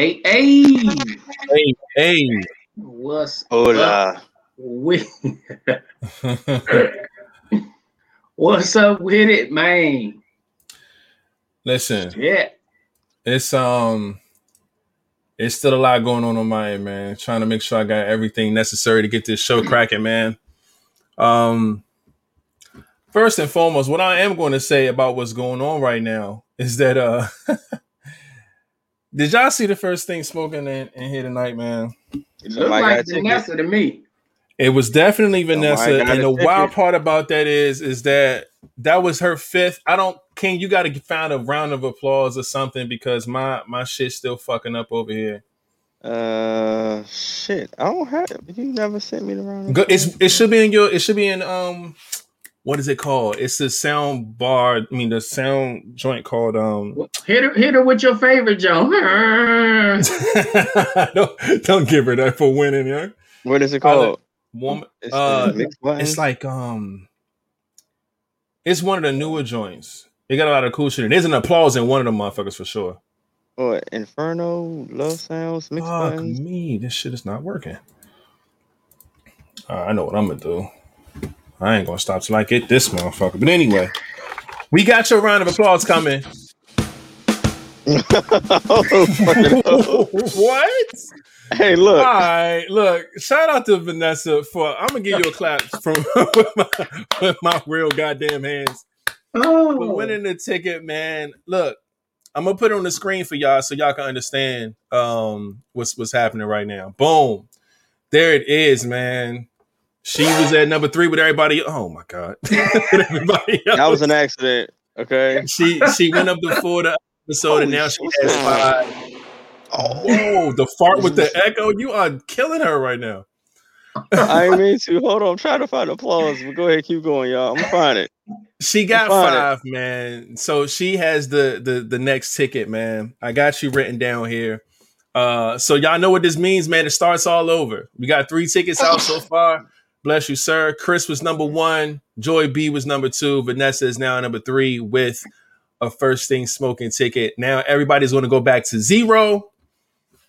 Hey, hey, Hey, hey. what's Hola. up with what's up with it, man? Listen, Yeah, it's um, it's still a lot going on on my end, man. Trying to make sure I got everything necessary to get this show cracking, man. Um, first and foremost, what I am going to say about what's going on right now is that uh, did y'all see the first thing smoking in, in here tonight, man? looks Somebody got like. Vanessa to me. It was definitely Vanessa, got and a the wild part about that is, is that that was her fifth. I don't, King. You got to find a round of applause or something because my my shit's still fucking up over here. Uh, shit. I don't have. You never sent me the round. Go, it's it should be in your. It should be in um. What is it called? It's the sound bar. I mean, the sound joint called um. Hit her, hit her with your favorite, Joe. don't don't give her that for winning, yeah. What is it called? Woman, It's uh, the it's like um. It's one of the newer joints. It got a lot of cool shit. and There's an applause in one of the motherfuckers for sure. what Inferno Love Sounds mix Fuck buttons. me, this shit is not working. Uh, I know what I'm gonna do. I ain't gonna stop till I get this motherfucker. But anyway, we got your round of applause coming. oh, what? hey, look. right, look. Shout out to Vanessa for. I'm gonna give you a clap from with, my, with my real goddamn hands for oh, winning the ticket, man. Look, I'm gonna put it on the screen for y'all so y'all can understand um what's what's happening right now. Boom, there it is, man. She was at number three with everybody. Oh my god, everybody else. That was an accident. Okay. she she went up to four the episode, and Holy now she shit. has five. Oh, Whoa, the fart with the echo. You are killing her right now. I ain't mean to. Hold on. I'm trying to find applause. But go ahead, keep going, y'all. I'm gonna find it. She got Find it. five, man. So she has the the the next ticket, man. I got you written down here. Uh, so y'all know what this means, man. It starts all over. We got three tickets out so far. Bless you, sir. Chris was number one. Joy B was number two. Vanessa is now number three with a first thing smoking ticket. Now everybody's going to go back to zero.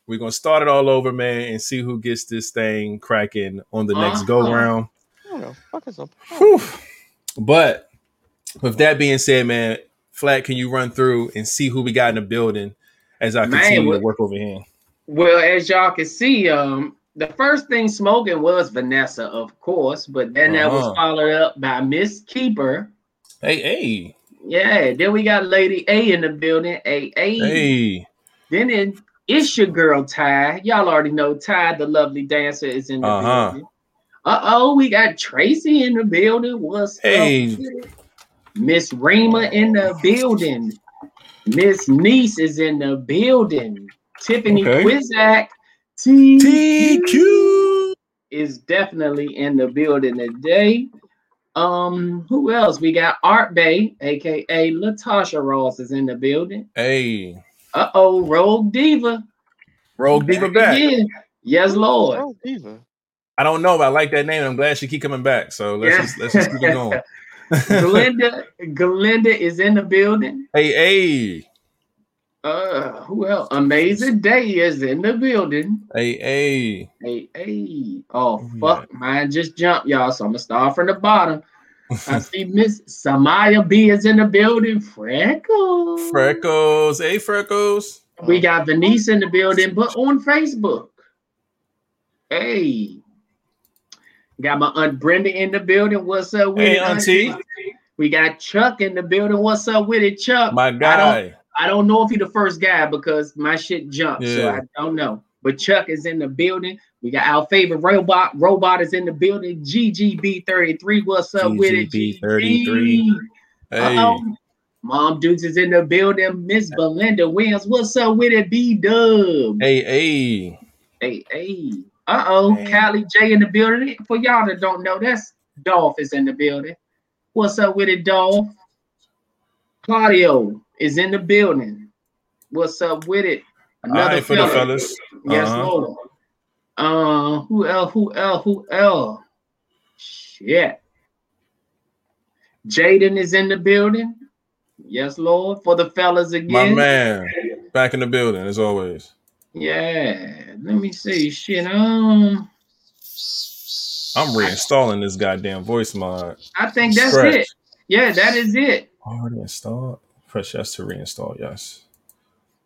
We're going to start it all over, man, and see who gets this thing cracking on the next Uh-huh. go round. Fuck is a But with that being said, man, Flat, can you run through and see who we got in the building as I Man, continue to work over here? well, as y'all can see, um, the first thing smoking was Vanessa, of course, but then that was Uh-huh. followed up by Miss Keeper. Hey, hey, Yeah, then we got Lady A in the building. A A. hey. Then it, it's your girl Ty. Y'all already know Ty, the lovely dancer, is in the Uh-huh. building. Uh oh, we got Tracy in the building. What's Hey. up? Miss Rima in the building. Miss Niece is in the building. Tiffany Okay. Quizak T TQ. is definitely in the building today. Um, who else? We got Art Bay, aka Latasha Ross, is in the building. Hey, Uh oh, Rogue Diva. Rogue Diva back. again. Yes, Lord. Oh, Diva. I don't know, but I like that name. I'm glad she keep coming back. So let's Yeah. just let's just keep it going. Glinda, Glinda is in the building. hey, hey, Uh, who else? Amazing Day is in the building. hey, hey. Hey, hey. Oh, we fuck. Mine just jumped, y'all. So I'm to start from the bottom. I see Miss Samaya B is in the building. Freckles. Freckles. Hey, Freckles. We got Venice in the building, but on Facebook. Hey. Got my Aunt Brenda in the building. What's up with Hey, it, Auntie. We got Chuck in the building. What's up with it, Chuck? My guy. I don't know if he the first guy because my shit jumped, so I don't know. But Chuck is in the building. We got our favorite robot. Robot is in the building. GGB33. What's up with it? GGB33. Hey. Mom Dukes is in the building. Miss Belinda Williams. What's up with it? B Dub. Hey, hey. Hey, hey. Uh oh. Hey. Callie J in the building. For y'all that don't know, that's Dolph is in the building. What's up with it, Dolph? Claudio is in the building. What's up with it? All right, for the fellas. Yes, Uh-huh. Lord. Uh, who else? Who else? Who else? Shit. Jaden is in the building. Yes, Lord. For the fellas again. My man. Back in the building as always. Yeah, let me see. Shit, um, I'm reinstalling this goddamn voice mod. I think that's Scratch. it. Yeah, that is it. Already installed. Press yes to reinstall. Yes.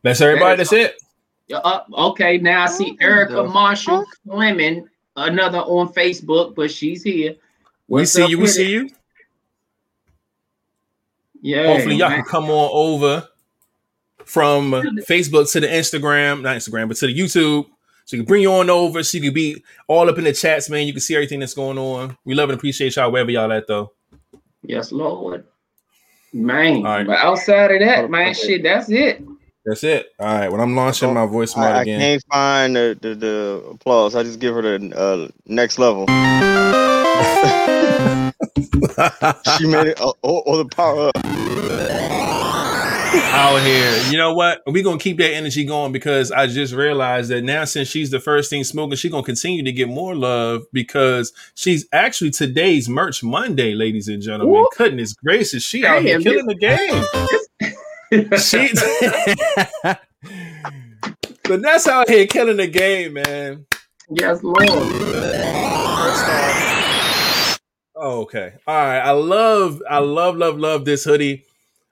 That's everybody. That's it. Yeah, Uh, okay, now I see Oh, Erica Marshall fuck? Fleming, another on Facebook, but she's here. We see you. We see it? you. Yeah. Hopefully, y'all man. can come on over from Facebook to the Instagram, not Instagram, but to the YouTube. So you can bring you on over so you can be all up in the chats, man. You can see everything that's going on. We love and appreciate y'all wherever y'all at, though. Yes, Lord. Man, All right. but outside of that, man, Okay. shit, that's it. That's it. All right. When I'm launching my voice mod I, I again. can't find the, the, the applause. I just give her the uh, next level. She made it. Oh, oh, oh, the power up. Out here. You know what? We're gonna keep that energy going because I just realized that now since she's the first thing smoking, she's gonna continue to get more love because she's actually today's merch Monday, ladies and gentlemen. Whoop. Goodness gracious, she out here killing the game. She Vanessa out here killing the game, man. yes, Lord. Okay. All right. I love, I love, love, love this hoodie.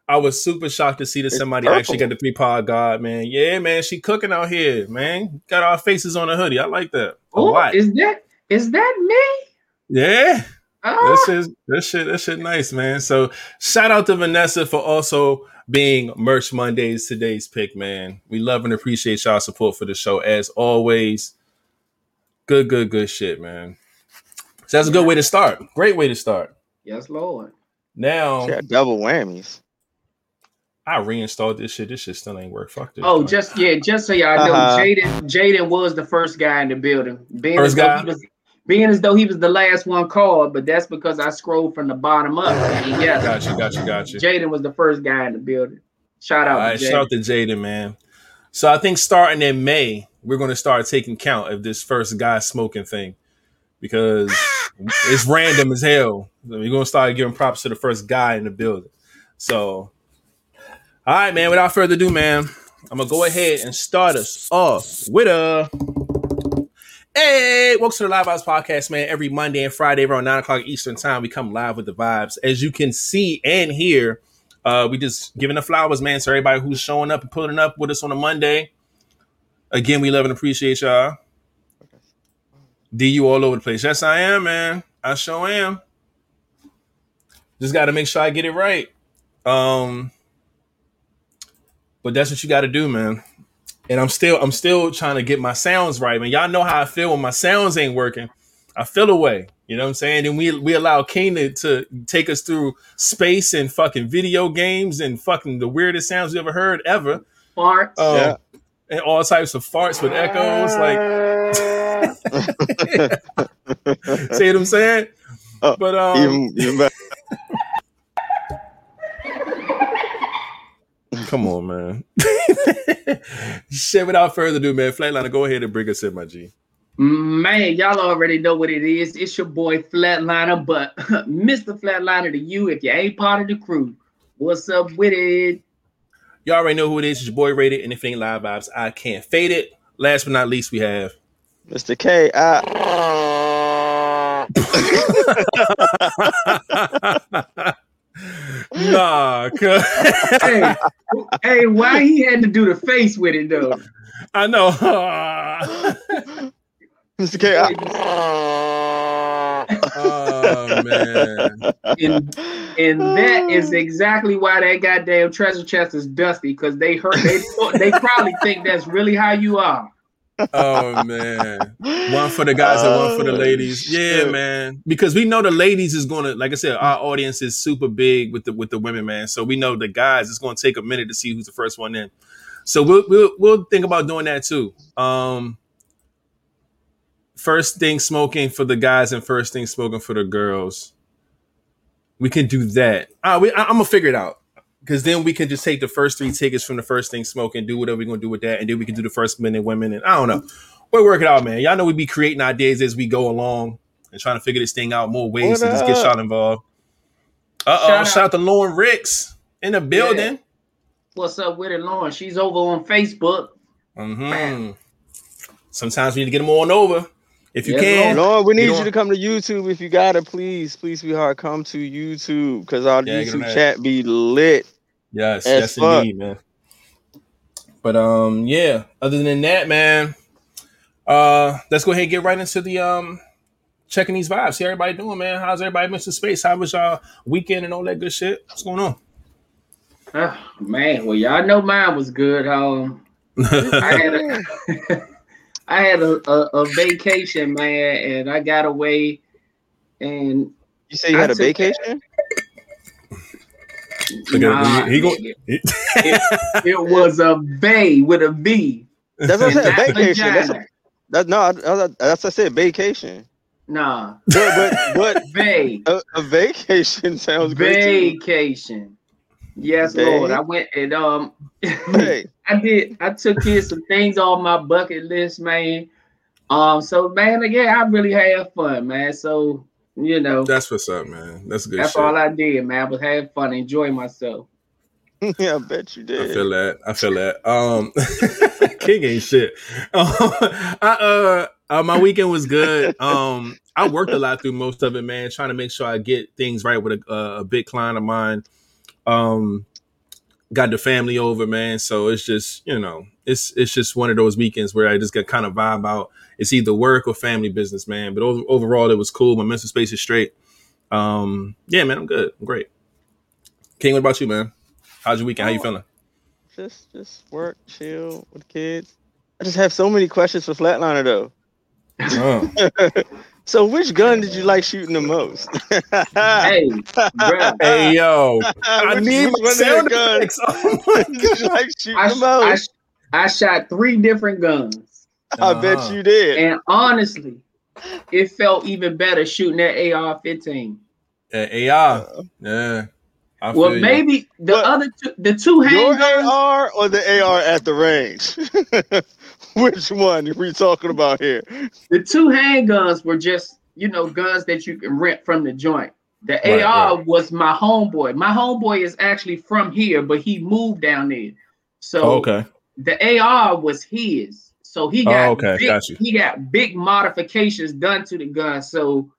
I was super shocked to see that somebody actually got the three pod god, man. Yeah, man. She cooking out here, man. Got our faces on the hoodie. I like that. A Oh, lot. is that is that me? Yeah. Oh, ah. This is this shit, this shit nice, man. So shout out to Vanessa for also being Merch Mondays today's pick, man. We love and appreciate y'all support for the show as always. Good, good, good shit, man. So that's a good way to start. Great way to start. yes, Lord. Now double whammies. I reinstalled this shit. This shit still ain't work. Fuck this. Oh, joint. just yeah, just so y'all know, Uh-huh. Jaden Jaden was the first guy in the building. Being First as though guy? he was being as though he was the last one called, but that's because I scrolled from the bottom up. And yes, got you, got you, got you. Jaden was the first guy in the building. Shout out right, to shout out Jaden. to Jaden, man. So I think starting in May, we're gonna start taking count of this first guy smoking thing because it's random as hell. So we're gonna start giving props to the first guy in the building. So, all right, man. Without further ado, man, I'm gonna go ahead and start us off with a. Hey, welcome to the Live Vibes Podcast, man. Every Monday and Friday around 9 o'clock Eastern Time, we come live with the vibes. As you can see and hear, uh, we just giving the flowers, man, to everybody who's showing up and pulling up with us on a Monday. Again, we love and appreciate y'all. DU all over the place. Yes, I am, man. I sure am. Just got to make sure I get it right. Um, but that's what you got to do, man. And I'm still, I'm still trying to get my sounds right, man. Y'all know how I feel when my sounds ain't working. I feel away. You know what I'm saying? And we we allow Kane to, to take us through space and fucking video games and fucking the weirdest sounds we ever heard ever. Farts. Um, Yeah. And all types of farts with echoes. Like, see what I'm saying? Oh, But um, even, even better. Come on, man. Shit, without further ado, man, Flatliner, go ahead and bring us in, my G. Man, y'all already know what it is. It's your boy Flatliner, but Mr. Flatliner to you if you ain't part of the crew. What's up with it? Y'all already know who it is. It's your boy Rated, and if it ain't live vibes, I can't fade it. Last but not least, we have Mr. K. I, nah, cuz- Hey, hey, why he had to do the face with it though? I know. Mr. K. I, oh man, And and that is exactly why that goddamn treasure chest is dusty because they hurt. They they probably think that's really how you are. Oh man. One for the guys and one for the Oh, ladies. Yeah, man. Because we know the ladies is gonna, like I said, our audience is super big with the with the women, man. So we know the guys. It's gonna take a minute to see who's the first one in. So we'll we'll, we'll think about doing that too. Um, first thing smoking for the guys and first thing smoking for the girls. We can do that. Uh, we, I, I'm gonna figure it out because then we can just take the first three tickets from the first thing smoking, do whatever we're gonna do with that, and then we can do the first men and women. And I don't know. We'll work it out, man. Y'all know we be creating ideas as we go along and trying to figure this thing out more ways What to just get up? y'all involved. Uh oh, Shout shout out to Lauren Ricks in the building. What's up with it, Lauren? She's over on Facebook. hmm sometimes we need to get them on over if you Yes, can. Lord, we need don't- you to come to YouTube if you got it. Please, please, sweetheart, come to YouTube because our Yeah, get on YouTube chat be lit. Yes, As yes, fuck. indeed, man. But um, yeah. Other than that, man, uh, let's go ahead and get right into the um, checking these vibes. See how everybody doing, man. How's everybody missing space? How was y'all weekend and all that good shit? What's going on? Oh, man, well, y'all know mine was good. Um, I had a, I had a, a, a vacation, man, and I got away, and You say you I had a vacation? Look at nah, him. He- he go- nigga, it was a bay with a V. That's what I said. not Vacation. That's, vagina. that, no, I, I, that's what I said. Vacation. Nah, But but, but bay, a, a vacation sounds great vacation. Yes, Bay. Lord. I went and um, I did. I took here some things on my bucket list, man. Um, so man, yeah, I really had fun, man. So you know, That's what's up, man. That's good that's shit. all I did, man. I was having fun, enjoy myself. yeah, I bet you did. I feel that. I feel that. Um, King ain't shit. Um, I, uh, uh, my weekend was good. Um, I worked a lot through most of it, man, trying to make sure I get things right with a, a big client of mine. Um, got the family over, man. So it's just, you know, it's it's just one of those weekends where I just get kind of vibe out. It's either work or family business, man. But over, overall, it was cool. My mental space is straight. Um, yeah, man, I'm good. I'm great. King, what about you, man? How's your weekend? How you Oh. feeling? Just just work, chill with kids. I just have so many questions for Flatliner though. Oh. so which gun did you like shooting the most? Hey, bruh, Hey yo, I Which- need which my one of sound guns effects. Oh my did you god! like shooting I, the sh- most? I, sh- I shot three different guns, I bet Uh-huh. you did. and honestly, it felt even better shooting that AR-15. Uh, AR, yeah. I feel Well, you. the But other two, the two Your handguns. AR or the AR at the range? Which one are we talking about here? The two handguns were just, you know, guns that you can rent from the joint. The Right, AR was my homeboy. My homeboy is actually from here, but he moved down there. So Oh, okay. the AR was his. So he Oh, got okay, big, got you. he got big modifications done to the gun. So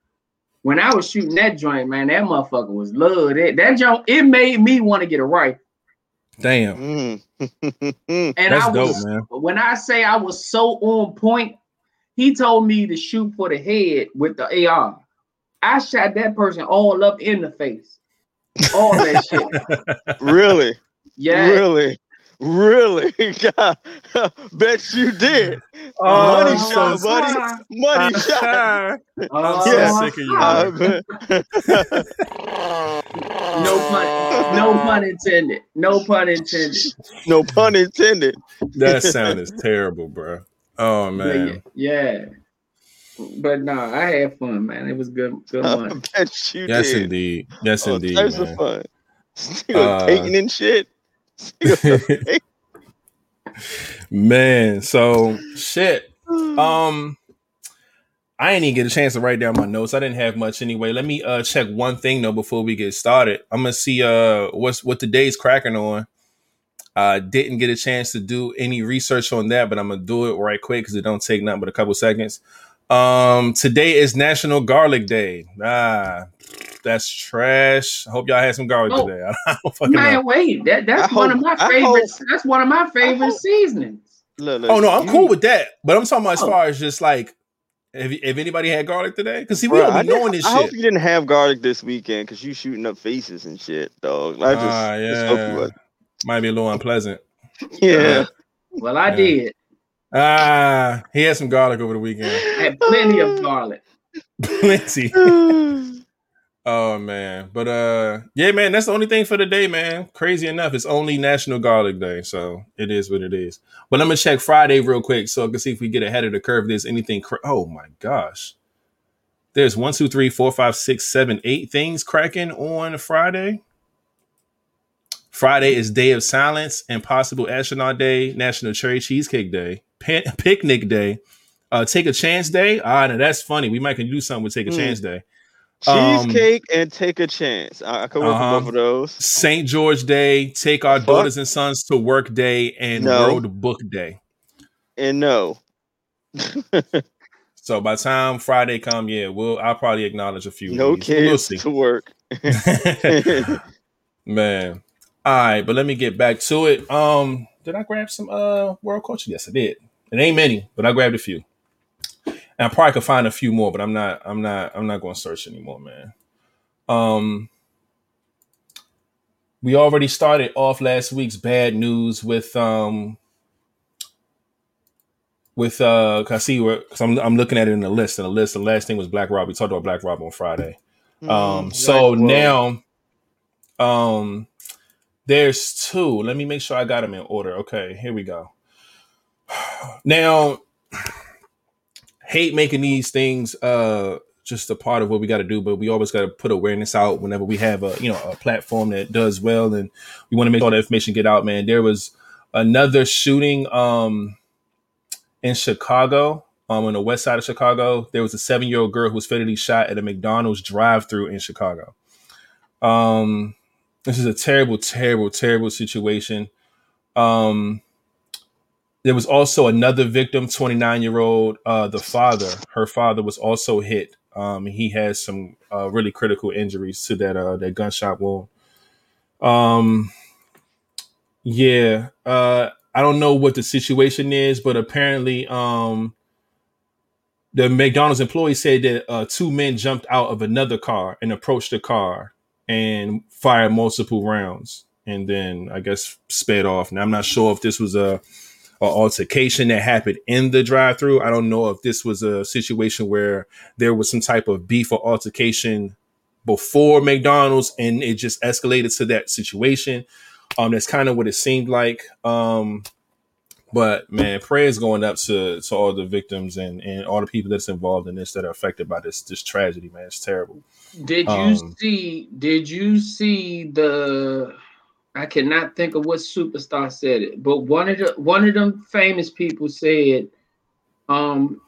when I was shooting that joint, man, that motherfucker was love. That that joint, it made me want to get a rifle. Damn, Mm. And that's I dope, was man. when I say I was so on point, he told me to shoot for the head with the AR. I shot that person all up in the face. All that shit. really? Yeah. Really? Really? God, bet you did. Oh, Money I'm shot, so buddy. Money shot. I'm so Yeah. sick of you. I man. No pun, no pun intended. No pun intended. No pun intended. That sound is terrible, bro. Oh man, yeah. But no, I had fun, man. It was good, good I one. bet you yes did. indeed, yes All indeed, types man. of fun. Still Uh, Peyton and shit. Man, so shit. Um, I ain't even get a chance to write down my notes. I didn't have much anyway. Let me uh check one thing though before we get started. I'm gonna see uh what's what the day's cracking on. I didn't get a chance to do any research on that, but I'm gonna do it right quick because it don't take nothing but a couple seconds. Um, today is National Garlic Day. Ah, that's trash. I hope y'all had some garlic Oh, today. I don't fucking know. Man, wait, that, that's I one hope- of my I favorites. That's one of my favorite seasonings. Look, look, Oh no, I'm you- cool with that. But I'm talking about as Oh. far as just like if, if anybody had garlic today, because see, we Bruh, don't I, be knowing didn't- this I hope you didn't have garlic this weekend because you shooting up faces and shit, dog. I just, Ah, just hope you yeah, was- might be a little unpleasant. yeah. Well, I Yeah. did. Ah, he had some garlic over the weekend. I had plenty of garlic. Plenty. Oh man, but uh, yeah, man, that's the only thing for the day, man. Crazy enough, it's only National Garlic Day, so it is what it is. But I'm gonna check Friday real quick so I can see if we get ahead of the curve. There's anything? Cra- oh my gosh, there's one, two, three, four, five, six, seven, eight things cracking on Friday. Friday is Day of Silence, Impossible Astronaut Day, National Cherry Cheesecake Day, Pan- Picnic Day, uh, Take a Chance Day. Ah, now that's funny. We might can do something with Take a Hmm. Chance Day. Um, Cheesecake and take a chance. I, I could work Uh-huh. with both of those. St. George Day, Take Our Fuck. Daughters and Sons to Work Day, and No. World Book Day. And no, so by the time Friday come, yeah, we'll I'll probably acknowledge a few. No kids we'll to work. Man. All right, but let me get back to it. Um, did I grab some uh world culture? Yes, I did. It ain't many, but I grabbed a few. And I probably could find a few more, but I'm not I'm not I'm not going to search anymore, man. Um we already started off last week's bad news with um with uh cause I see where cause I'm I'm looking at it in the list and the list the last thing was Black Rob. We talked about Black Rob on Friday. Mm-hmm. Um so now um there's two. Let me make sure I got them in order. Okay, here we go. Now hate making these things uh just a part of what we got to do, but we always got to put awareness out whenever we have a you know a platform that does well, and we want to make all the information get out. Man, there was another shooting um in Chicago, um on the west side of Chicago. There was a seven year old girl who was fatally shot at a McDonald's drive through in Chicago. Um, this is a terrible, terrible, terrible situation. Um, there was also another victim, 29 year old, uh, the father. Her father was also hit um, he has some uh, really critical injuries to that uh, that gunshot wound. Um, yeah, uh, I don't know what the situation is, but apparently, um, the McDonald's employee said that uh, two men jumped out of another car and approached the car and fired multiple rounds, and then I guess sped off. Now I'm not sure if this was a altercation that happened in the drive through. I don't know if this was a situation where there was some type of beef or altercation before McDonald's and it just escalated to that situation. Um, that's kind of what it seemed like. Um, but man, prayers going up to to all the victims and and all the people that's involved in this that are affected by this this tragedy. Man, it's terrible. Did you um, see? Did you see the I cannot think of what superstar said it, but one of the one of them famous people said, um,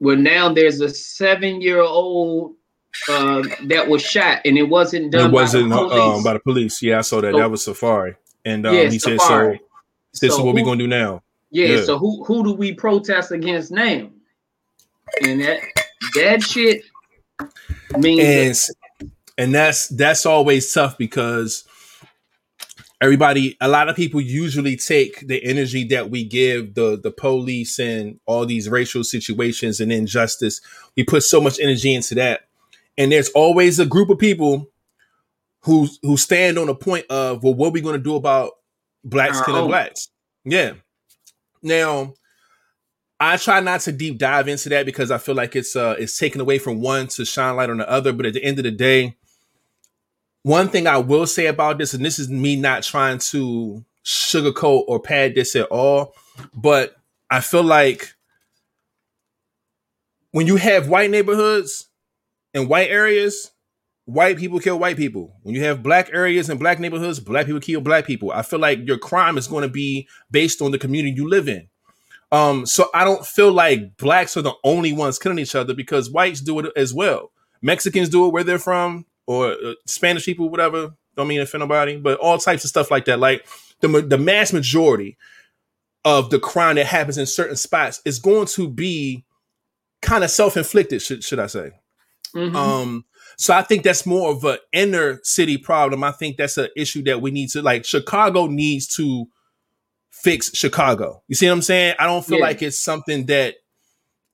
well now there's a seven year old uh, that was shot and it wasn't done. It wasn't by the, um, by the police. Yeah, I saw that. So, that was Safari, and um, yeah, he Safari. said so. this so, so, what we're gonna do now? Yeah, yeah, So who who do we protest against now? And that that shit means. And, and that's that's always tough because everybody a lot of people usually take the energy that we give the the police and all these racial situations and injustice we put so much energy into that and there's always a group of people who who stand on the point of well what are we going to do about blacks Our killing own. blacks yeah now I try not to deep dive into that because I feel like it's uh it's taken away from one to shine light on the other. But at the end of the day, one thing I will say about this, and this is me not trying to sugarcoat or pad this at all, but I feel like when you have white neighborhoods and white areas, white people kill white people. When you have black areas and black neighborhoods, black people kill black people. I feel like your crime is going to be based on the community you live in. Um, so I don't feel like blacks are the only ones killing each other because whites do it as well. Mexicans do it where they're from or uh, Spanish people, whatever. Don't mean to offend nobody, but all types of stuff like that. Like the the mass majority of the crime that happens in certain spots is going to be kind of self inflicted. Should should I say? Mm-hmm. Um. So I think that's more of an inner city problem. I think that's an issue that we need to like. Chicago needs to fix Chicago. You see what I'm saying? I don't feel yeah. like it's something that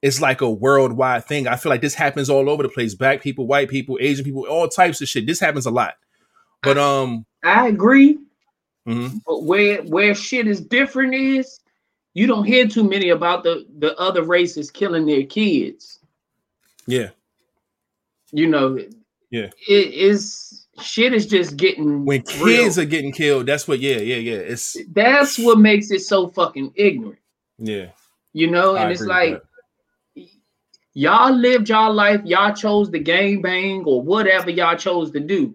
it's like a worldwide thing. I feel like this happens all over the place. Black people, white people, Asian people, all types of shit. This happens a lot. But um I agree. Mm-hmm. But where where shit is different is you don't hear too many about the the other races killing their kids. Yeah. You know, yeah. It is shit is just getting when kids real. are getting killed, that's what yeah, yeah, yeah. It's that's what makes it so fucking ignorant. Yeah. You know, and I it's like Y'all lived y'all life, y'all chose the game bang or whatever y'all chose to do.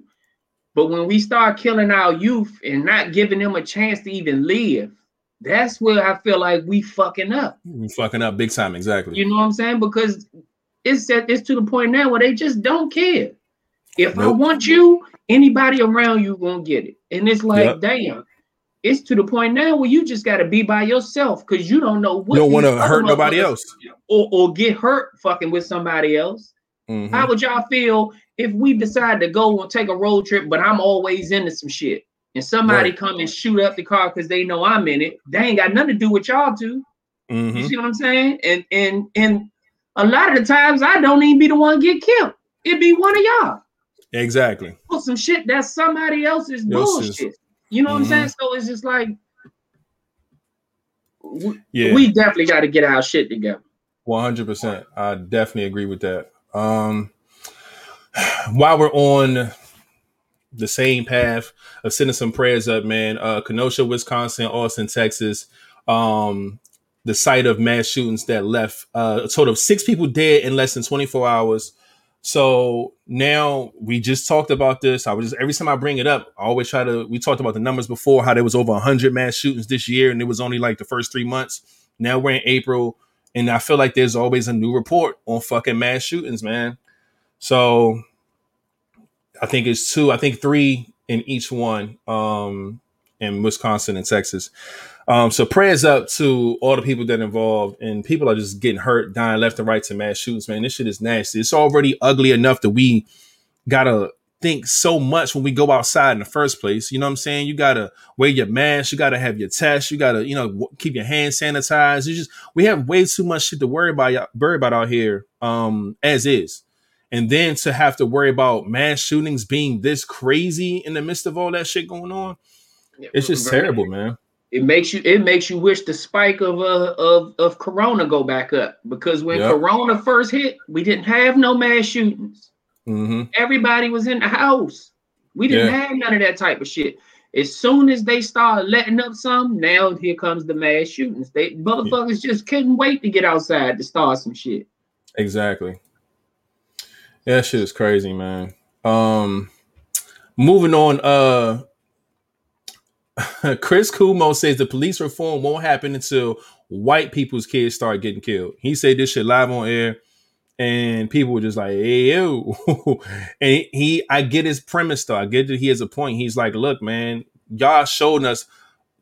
But when we start killing our youth and not giving them a chance to even live, that's where I feel like we fucking up. We fucking up big time, exactly. You know what I'm saying? Because it's at, it's to the point now where they just don't care. If nope. I want you, anybody around you gonna get it. And it's like, yep. damn, it's to the point now where you just got to be by yourself because you don't know what you don't want to hurt nobody else or, or get hurt fucking with somebody else. Mm-hmm. How would y'all feel if we decide to go and take a road trip, but I'm always into some shit and somebody right. come and shoot up the car because they know I'm in it? They ain't got nothing to do with y'all 2 mm-hmm. You see what I'm saying? And and and a lot of the times I don't even be the one get killed. It be one of y'all. Exactly. Put some shit that's somebody else's bullshit. You know what mm-hmm. I'm saying? So it's just like, we, yeah, we definitely got to get our shit together. One hundred percent. I definitely agree with that. Um, while we're on the same path of sending some prayers up, man. Uh, Kenosha, Wisconsin, Austin, Texas. Um, the site of mass shootings that left uh, a total of six people dead in less than 24 hours. So now we just talked about this. I was just every time I bring it up, I always try to. We talked about the numbers before, how there was over 100 mass shootings this year, and it was only like the first three months. Now we're in April, and I feel like there's always a new report on fucking mass shootings, man. So I think it's two, I think three in each one, um, in Wisconsin and Texas. Um, so prayers up to all the people that involved, and people are just getting hurt, dying left and right to mass shootings. Man, this shit is nasty. It's already ugly enough that we gotta think so much when we go outside in the first place. You know what I'm saying? You gotta wear your mask. You gotta have your test. You gotta, you know, keep your hands sanitized. You just we have way too much shit to worry about. Worry about out here, um, as is. And then to have to worry about mass shootings being this crazy in the midst of all that shit going on, it's just terrible, man it makes you it makes you wish the spike of uh of of corona go back up because when yep. corona first hit we didn't have no mass shootings mm-hmm. everybody was in the house we didn't yeah. have none of that type of shit as soon as they started letting up some now here comes the mass shootings they motherfuckers yeah. just couldn't wait to get outside to start some shit exactly yeah that shit is crazy man um moving on uh Chris Cuomo says the police reform won't happen until white people's kids start getting killed. He said this shit live on air, and people were just like, "Hey yo," and he, I get his premise though. I get that he has a point. He's like, "Look, man, y'all showing us."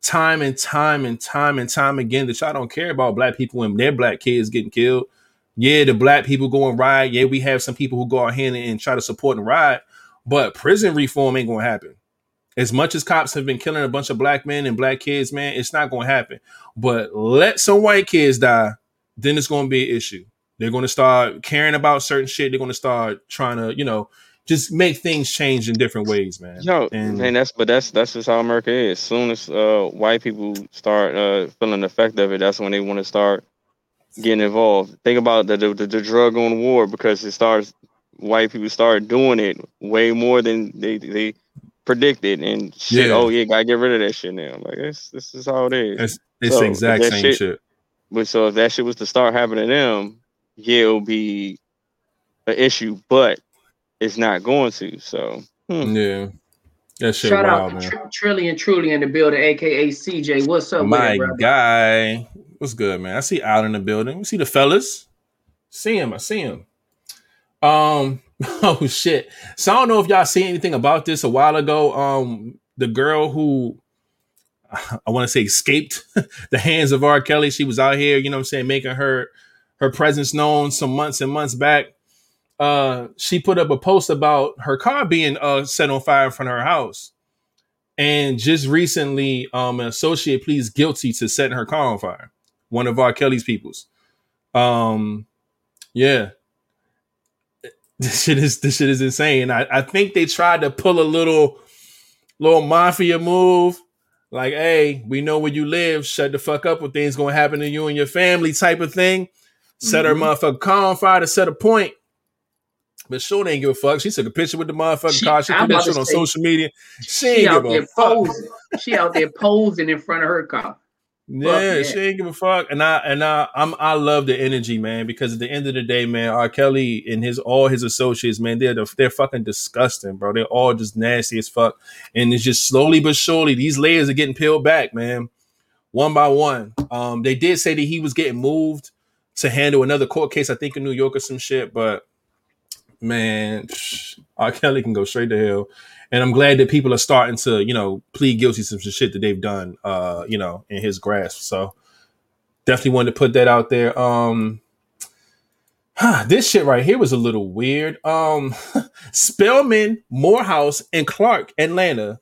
Time and time and time and time again that y'all don't care about black people and their black kids getting killed. Yeah, the black people go and riot. Yeah, we have some people who go out here and, and try to support and riot, but prison reform ain't gonna happen as much as cops have been killing a bunch of black men and black kids, man, it's not going to happen. But let some white kids die, then it's going to be an issue. They're going to start caring about certain shit. They're going to start trying to, you know, just make things change in different ways, man. Yo, and man, that's but that's that's just how America is. As soon as uh, white people start uh, feeling the effect of it, that's when they want to start getting involved. Think about the, the the drug on war because it starts white people start doing it way more than they they predicted and shit. Yeah. Oh yeah, gotta get rid of that shit now. Like this, this is how it is. It's, it's so exact same shit, shit, But so if that shit was to start happening to them, yeah, it'll be an issue. But it's not going to. So hmm. yeah. That shit Shout wild, out Tr- Trillion Truly in the building, aka CJ. What's up, my it, guy? What's good, man? I see out in the building. We see the fellas. See him. I see him. Um, oh shit. So I don't know if y'all see anything about this a while ago. Um, the girl who I want to say escaped the hands of R. Kelly. She was out here, you know I'm saying, making her her presence known some months and months back. Uh, she put up a post about her car being uh, set on fire in front of her house. And just recently, um, an associate pleads guilty to setting her car on fire. One of R. Kelly's peoples. Um, yeah this shit is this shit is insane. I, I think they tried to pull a little little mafia move. Like, hey, we know where you live. Shut the fuck up. What things gonna happen to you and your family? Type of thing. Set mm-hmm. her motherfucker car on fire to set a point. But sure ain't give a fuck. She took a picture with the motherfucking she, car. She put that shit on social media. She, ain't give a fuck. Posing. She out there posing in front of her car. Yeah, she ain't give a fuck. And I and I I'm I love the energy, man, because at the end of the day, man, R. Kelly and his all his associates, man, they're the, they're fucking disgusting, bro. They're all just nasty as fuck. And it's just slowly but surely these layers are getting peeled back, man. One by one. Um, they did say that he was getting moved to handle another court case, I think in New York or some shit, but man, R. Kelly can go straight to hell. And I'm glad that people are starting to, you know, plead guilty to some shit that they've done, uh, you know, in his grasp. So definitely wanted to put that out there. Um, huh, this shit right here was a little weird. Um, Spelman, Morehouse, and Clark, Atlanta,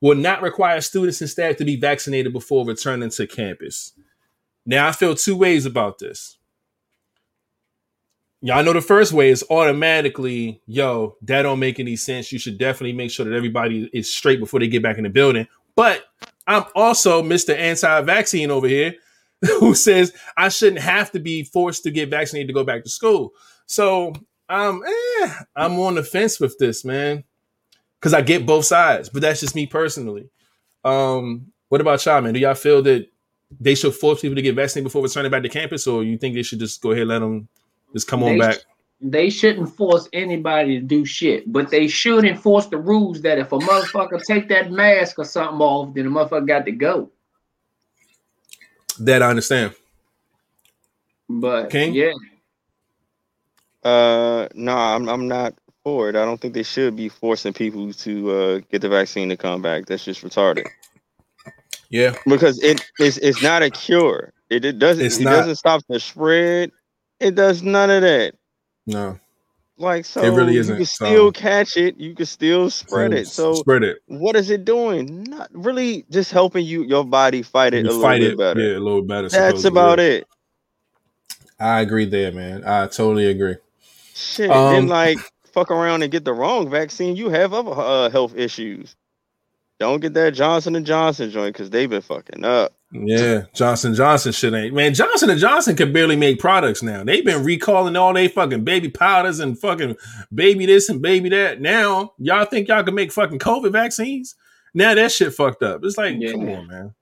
will not require students and staff to be vaccinated before returning to campus. Now, I feel two ways about this. Y'all know the first way is automatically, yo, that don't make any sense. You should definitely make sure that everybody is straight before they get back in the building. But I'm also Mr. Anti-vaccine over here who says I shouldn't have to be forced to get vaccinated to go back to school. So um, eh, I'm on the fence with this, man. Cause I get both sides, but that's just me personally. Um, what about y'all, man? Do y'all feel that they should force people to get vaccinated before returning back to campus, or you think they should just go ahead and let them just come on They back? sh- They shouldn't force anybody to do shit, but they should enforce the rules that if a motherfucker take that mask or something off, then the motherfucker got to go. That I understand. But King? yeah, Uh, no, I'm I'm not for it. I don't think they should be forcing people to uh, get the vaccine to come back. That's just retarded. Yeah, Because it it's it's not a cure. It, it doesn't It's it not. doesn't stop the spread. It does none of that. no, Like so, it really isn't, You can still catch it. You can still spread it. So spread it. what is it doing? Not really just helping you your body fight it a You little fight bit it, better. yeah, a little better. That's about it. I agree there, man. I totally agree. Shit. Um, then like fuck around and get the wrong vaccine. You have other uh, health issues. Don't get that Johnson and Johnson joint because they've been fucking up. Yeah, Johnson Johnson shit ain't man. Johnson and Johnson can barely make products now. They've been recalling all they fucking baby powders and fucking baby this and baby that. Now y'all think y'all can make fucking COVID vaccines? Now that shit fucked up. It's like, Yeah. come on, man.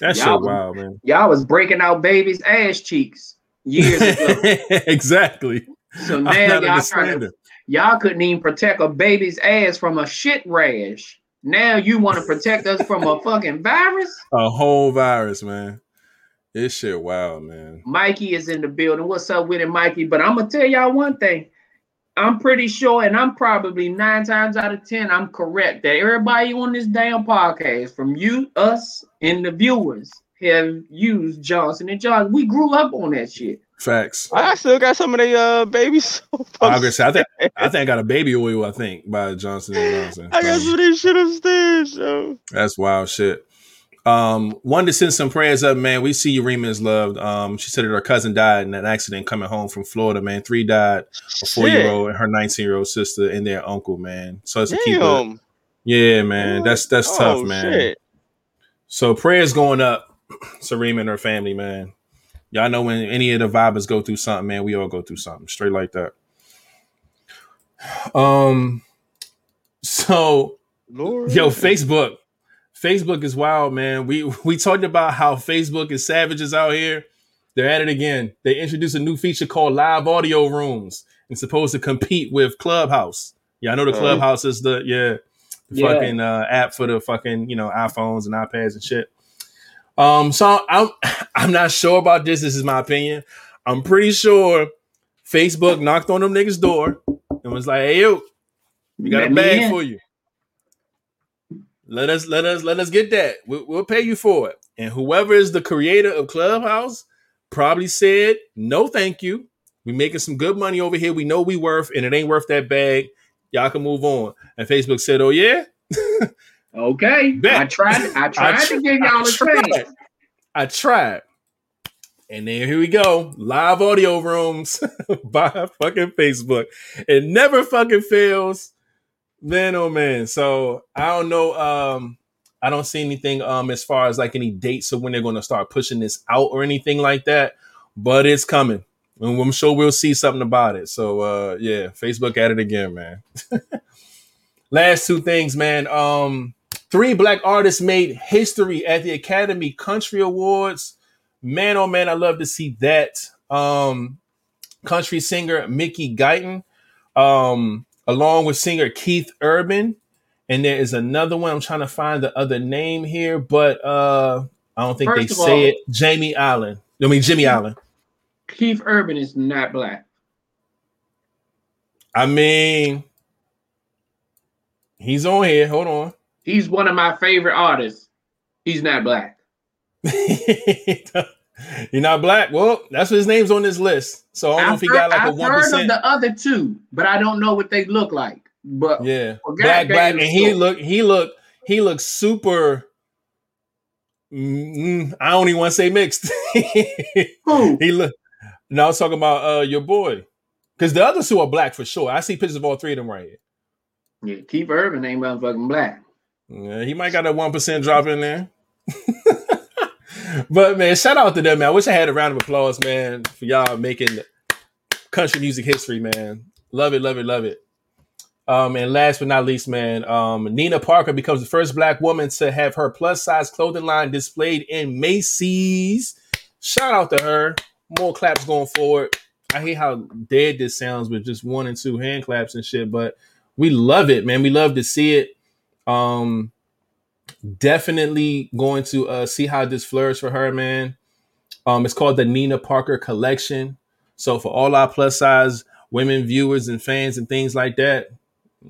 That Y'all- shit wild, man. y'all was breaking out babies' ass cheeks years ago. exactly. so now y'all trying to, y'all couldn't even protect a baby's ass from a shit rash. Now you want to protect us from a fucking virus? A whole virus, man. This shit wild, man. Mikey is in the building. What's up with it, Mikey? But I'm gonna tell y'all one thing. I'm pretty sure, and I'm probably nine times out of ten, I'm correct that everybody on this damn podcast, from you, us, and the viewers, have used Johnson and Johnson. We grew up on that shit. Facts. I still got some of the uh babies. I, agree. I think I think I got a baby oil. I think by Johnson and Johnson. I got So- some of this shit upstairs, yo. That's wild shit. Um, wanted to send some prayers up, man. We see you, Rima is loved. Um, she said that her cousin died in an accident coming home from Florida, man. Three died, a four year old and her 19 year old sister and their uncle, man. So it's a keep it. Yeah, man. That's that's Oh, tough, man. shit. So prayers going up to Rima and her family, man. Y'all know when any of the vibers go through something, man, we all go through something straight like that. Um, so Lord. Yo, Facebook. Facebook is wild, man. We we talked about how Facebook is savages out here. They're at it again. They introduced a new feature called live audio rooms. and supposed to compete with Clubhouse. Yeah, I know the Uh. Clubhouse is the yeah, the Yeah. fucking uh, app for the fucking you know iPhones and iPads and shit. Um, so I'm I'm not sure about this. This is my opinion. I'm pretty sure Facebook knocked on them niggas' door and was like, "Hey, yo, we got Let a bag for you. Let us let us let us get that. We'll, we'll pay you for it. And whoever is the creator of Clubhouse probably said, "No, thank you. We making some good money over here. We know we worth, and it ain't worth that bag. Y'all can move on." And Facebook said, "Oh yeah, Okay. Bet. I tried I tried I to give y'all a chance. I tried." And then here we go, live audio rooms by fucking Facebook. It never fucking fails. Man, oh man. So I don't know. Um, I don't see anything um as far as like any dates of when they're gonna start pushing this out or anything like that. But it's coming. And I'm sure we'll see something about it. So uh yeah, Facebook at it again, man. Last two things, man. Um, three black artists made history at the Academy Country Awards. Man, oh man, I love to see that. Um, country singer Mickey Guyton, um, along with singer Keith Urban. And there is another one. I'm trying to find the other name here, but uh I don't think First they say all- it. Jamie Allen. I mean Jimmy Allen. Keith Urban is not black. I mean, he's on here. Hold on. He's one of my favorite artists. He's not black. You're not black. Well, that's what his name's on this list. So I don't I've know if he heard, got like I've a one percent. Heard of the other two, but I don't know what they look like. But yeah, black, black, and he look, he look, he looks super. Mm, I don't even want to say mixed. Who he look? Now I was talking about uh your boy, because the other two are black for sure. I see pictures of all three of them right here. Yeah, Keith Urban ain't motherfucking black. Yeah, he might got a one percent drop in there. but man, shout out to them, man. I wish I had a round of applause, man, for y'all making country music history, man. Love it, love it, love it. Um, and last but not least, man, um, Nina Parker becomes the first black woman to have her plus size clothing line displayed in Macy's. Shout out to her. More claps going forward. I hate how dead this sounds with just one and two hand claps and shit, but we love it, man. We love to see it. Um, definitely going to uh, see how this flourishes for her, man. Um, it's called the Nina Parker Collection. So for all our plus size women viewers and fans and things like that,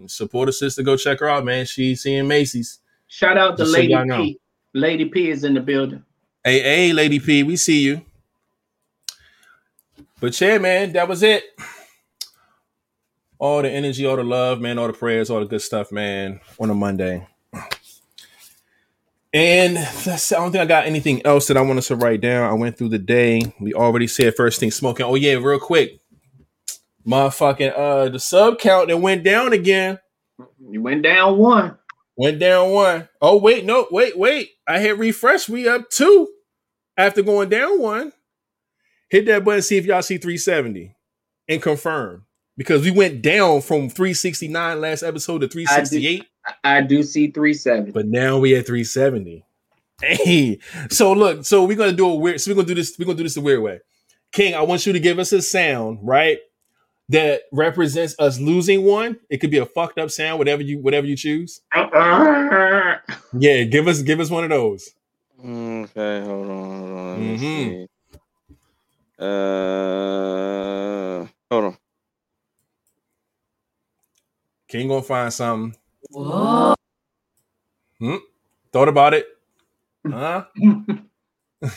support a sister. Go check her out, man. She's seeing Macy's. Shout out to Just Lady so P. Lady P is in the building. Hey, hey, Lady P, we see you. But yeah, man, that was it. All the energy, all the love, man, all the prayers, all the good stuff, man, on a Monday. And that's, I don't think I got anything else that I wanted to write down. I went through the day. We already said first thing smoking. Oh yeah, real quick. Motherfucking uh the sub count that went down again. You went down one. Went down one. Oh wait, no, wait, wait. I hit refresh. We up two after going down one. Hit that button, see if y'all see 370 and confirm. Because we went down from 369 last episode to 368. I do see 370. But now we at 370. Hey, so look, so we're gonna do a weird. So we're gonna do this. We're gonna do this the weird way. King, I want you to give us a sound, right? That represents us losing one. It could be a fucked up sound, whatever you whatever you choose. Uh-uh. Yeah, give us give us one of those. Okay, hold on, hold on. Let mm-hmm. see. Uh, hold on. King gonna find something. Whoa. Hmm? Thought about it? Huh?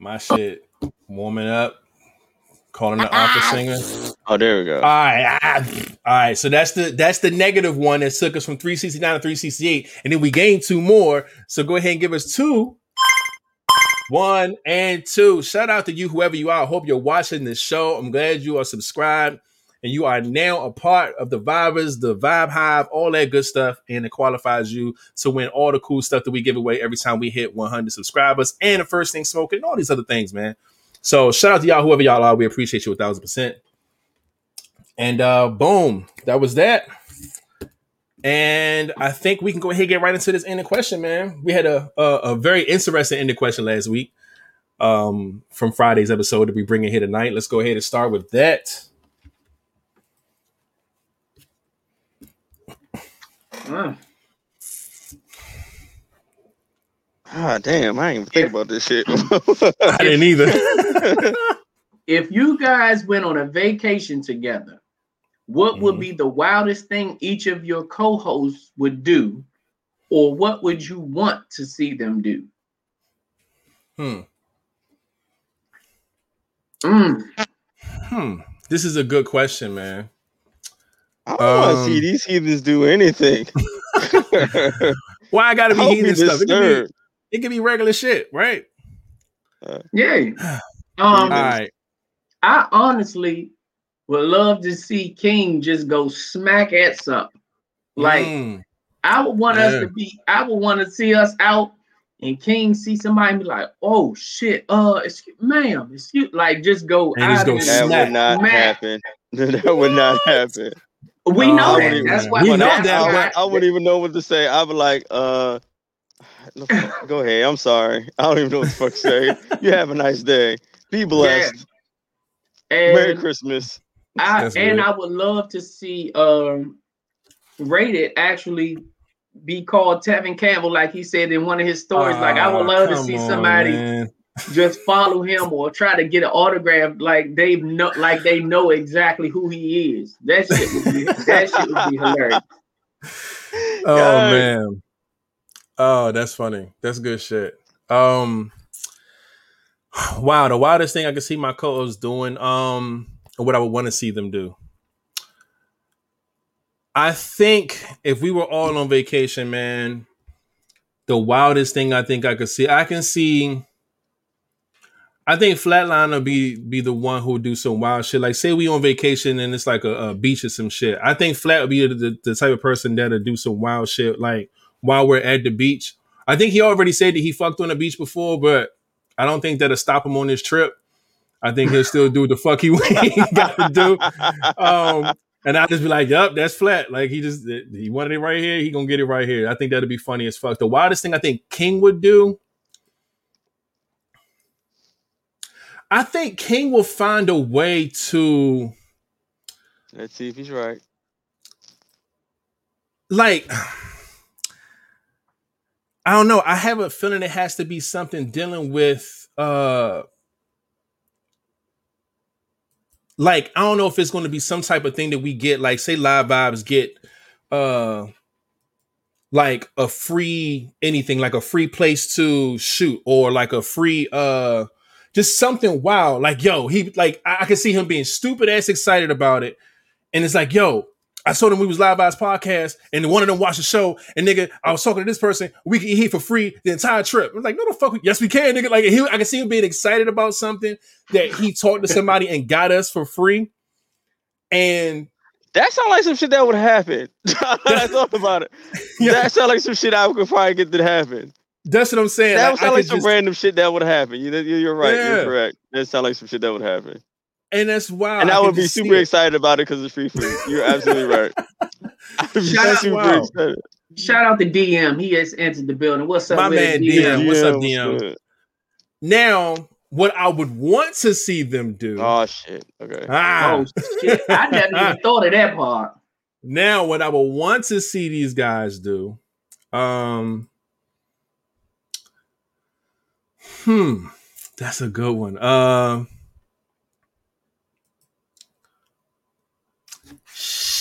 My shit warming up, calling the opera singer. Oh, there we go. All right, ah, all right. So that's the that's the negative one that took us from 369 to 368, and then we gained two more. So go ahead and give us two. One and two. Shout out to you, whoever you are. I hope you're watching this show. I'm glad you are subscribed and you are now a part of the Vibers, the Vibe Hive, all that good stuff, and it qualifies you to win all the cool stuff that we give away every time we hit 100 subscribers and the first thing smoking, all these other things, man. So shout out to y'all, whoever y'all are. We appreciate you a thousand percent. And uh boom, that was that. And I think we can go ahead and get right into this ending question, man. We had a a, a very interesting ending question last week um, from Friday's episode that we bring in here tonight. Let's go ahead and start with that. Mm. Ah, damn! I ain't even think about this shit. I didn't either. if you guys went on a vacation together, what would mm-hmm. be the wildest thing each of your co-hosts would do, or what would you want to see them do? Hmm. Mm. Hmm. This is a good question, man. I don't um, want to see these heathens do anything. Why I gotta be heathen stuff? It can be, it can be regular shit, right? Uh, yeah. Um, All right. I honestly would love to see King just go smack at something. Like mm. I would want yeah. us to be. I would want to see us out and King see somebody and be like, "Oh shit, uh, excuse, ma'am, excuse," like just go. And just go that would not smack. happen. that would not happen. We know that. Even, that's why we know that. I, I, wouldn't even know what to say. I'd be like, uh, go ahead. I'm sorry. I don't even know what the fuck to say. You have a nice day. Be blessed. Yeah. Merry Christmas. I, and I would love to see um rated actually be called Tevin Campbell, like he said in one of his stories. like I would love to see somebody just follow him or try to get an autograph like they know like they know exactly who he is. That shit would be that shit would be hilarious. Oh God. man. Oh, that's funny. That's good shit. Um wow, the wildest thing I could see my co-hosts doing, um, or what I would want to see them do. I think if we were all on vacation, man, the wildest thing I think I could see, I can see. I think Flatline will be be the one who would do some wild shit. Like, say we on vacation and it's like a, a beach or some shit. I think Flat will be the, the type of person that'll do some wild shit. Like while we're at the beach, I think he already said that he fucked on the beach before, but I don't think that'll stop him on this trip. I think he'll still do the fuck he, he got to do. Um, and I'll just be like, "Yup, that's flat." Like he just he wanted it right here. He gonna get it right here. I think that'd be funny as fuck. The wildest thing I think King would do. I think King will find a way to. Let's see if he's right. Like, I don't know. I have a feeling it has to be something dealing with uh like I don't know if it's going to be some type of thing that we get, like say live vibes get uh like a free anything, like a free place to shoot, or like a free uh just something wild. Like yo, he like I, I can see him being stupid ass excited about it, and it's like yo, I told them we was live vibes podcast, and one of them watched the show, and nigga, I was talking to this person, we can eat for free the entire trip. I was like, no, the fuck, we, yes, we can, nigga. Like, he, I can see him being excited about something that he talked to somebody and got us for free, and that sounds like some shit that would happen. I thought about it. Yeah. That sounds like some shit I could probably get to happen. That's what I'm saying. That like, sound like some just... random shit that would happen. You, you're right. Yeah. You're correct. That sounds like some shit that would happen. And that's wild. And I, I would be super excited about it because it's free free. You're absolutely right. Shout out, wow. Shout out to DM. He has entered the building. What's up, my man? DM. DM. What's up, DM? Now, what I would want to see them do. Oh shit. Okay. Ah. Oh shit. I never even thought of that part. Now, what I would want to see these guys do. Um. Hmm. That's a good one. Um. Uh,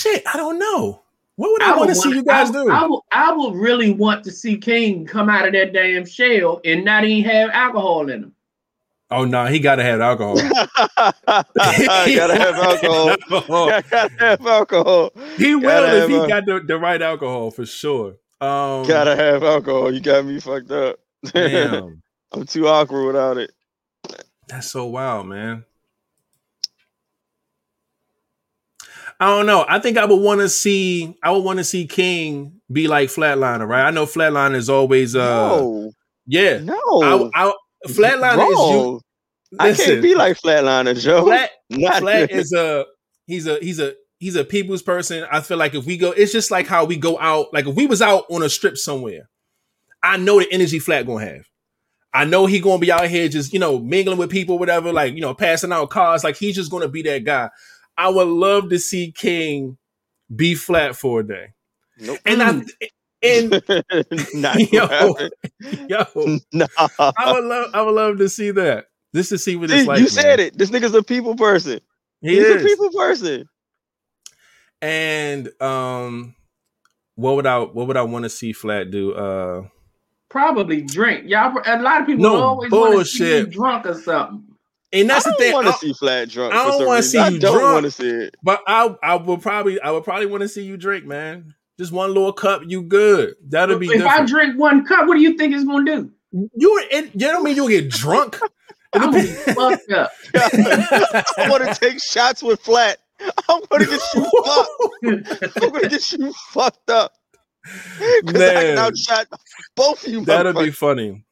shit, I don't know. What would I, I want to see you guys I, do? I would, I would really want to see King come out of that damn shell and not even have alcohol in him. Oh no, he gotta have alcohol. gotta have alcohol. gotta have alcohol. He will if he got the, the right alcohol for sure. Um, gotta have alcohol. You got me fucked up. Damn. I'm too awkward without it. That's so wild, man. I don't know. I think I would want to see. I would want to see King be like Flatliner, right? I know Flatliner is always. uh No. Yeah. No. I, I, Flatliner is you. Listen, I can't be like Flatliner, Joe. Flat, Not Flat is a. He's a. He's a. He's a people's person. I feel like if we go, it's just like how we go out. Like if we was out on a strip somewhere, I know the energy Flat gonna have. I know he gonna be out here just you know mingling with people, whatever. Like you know passing out cars. Like he's just gonna be that guy. I would love to see King be flat for a day. Nope. And I and yo, yo, no. I would love I would love to see that. Just to see what it's like. You said man. it. This nigga's a people person. He He's is. a people person. And um what would I what would I want to see Flat do? Uh probably drink. Y'all a lot of people no, always want to see you drunk or something. And that's I the thing. I want to see flat drunk. I don't want to see you I don't want to see it. But I, I would probably, I would probably want to see you drink, man. Just one little cup, you good. That'll be. If different. I drink one cup, what do you think it's gonna do? You, it, you don't mean you'll get drunk. I'm fucked up. I want to take shots with flat. I'm gonna get you fucked. I'm gonna get you fucked up. Because I can outshot both of you. That'll be funny.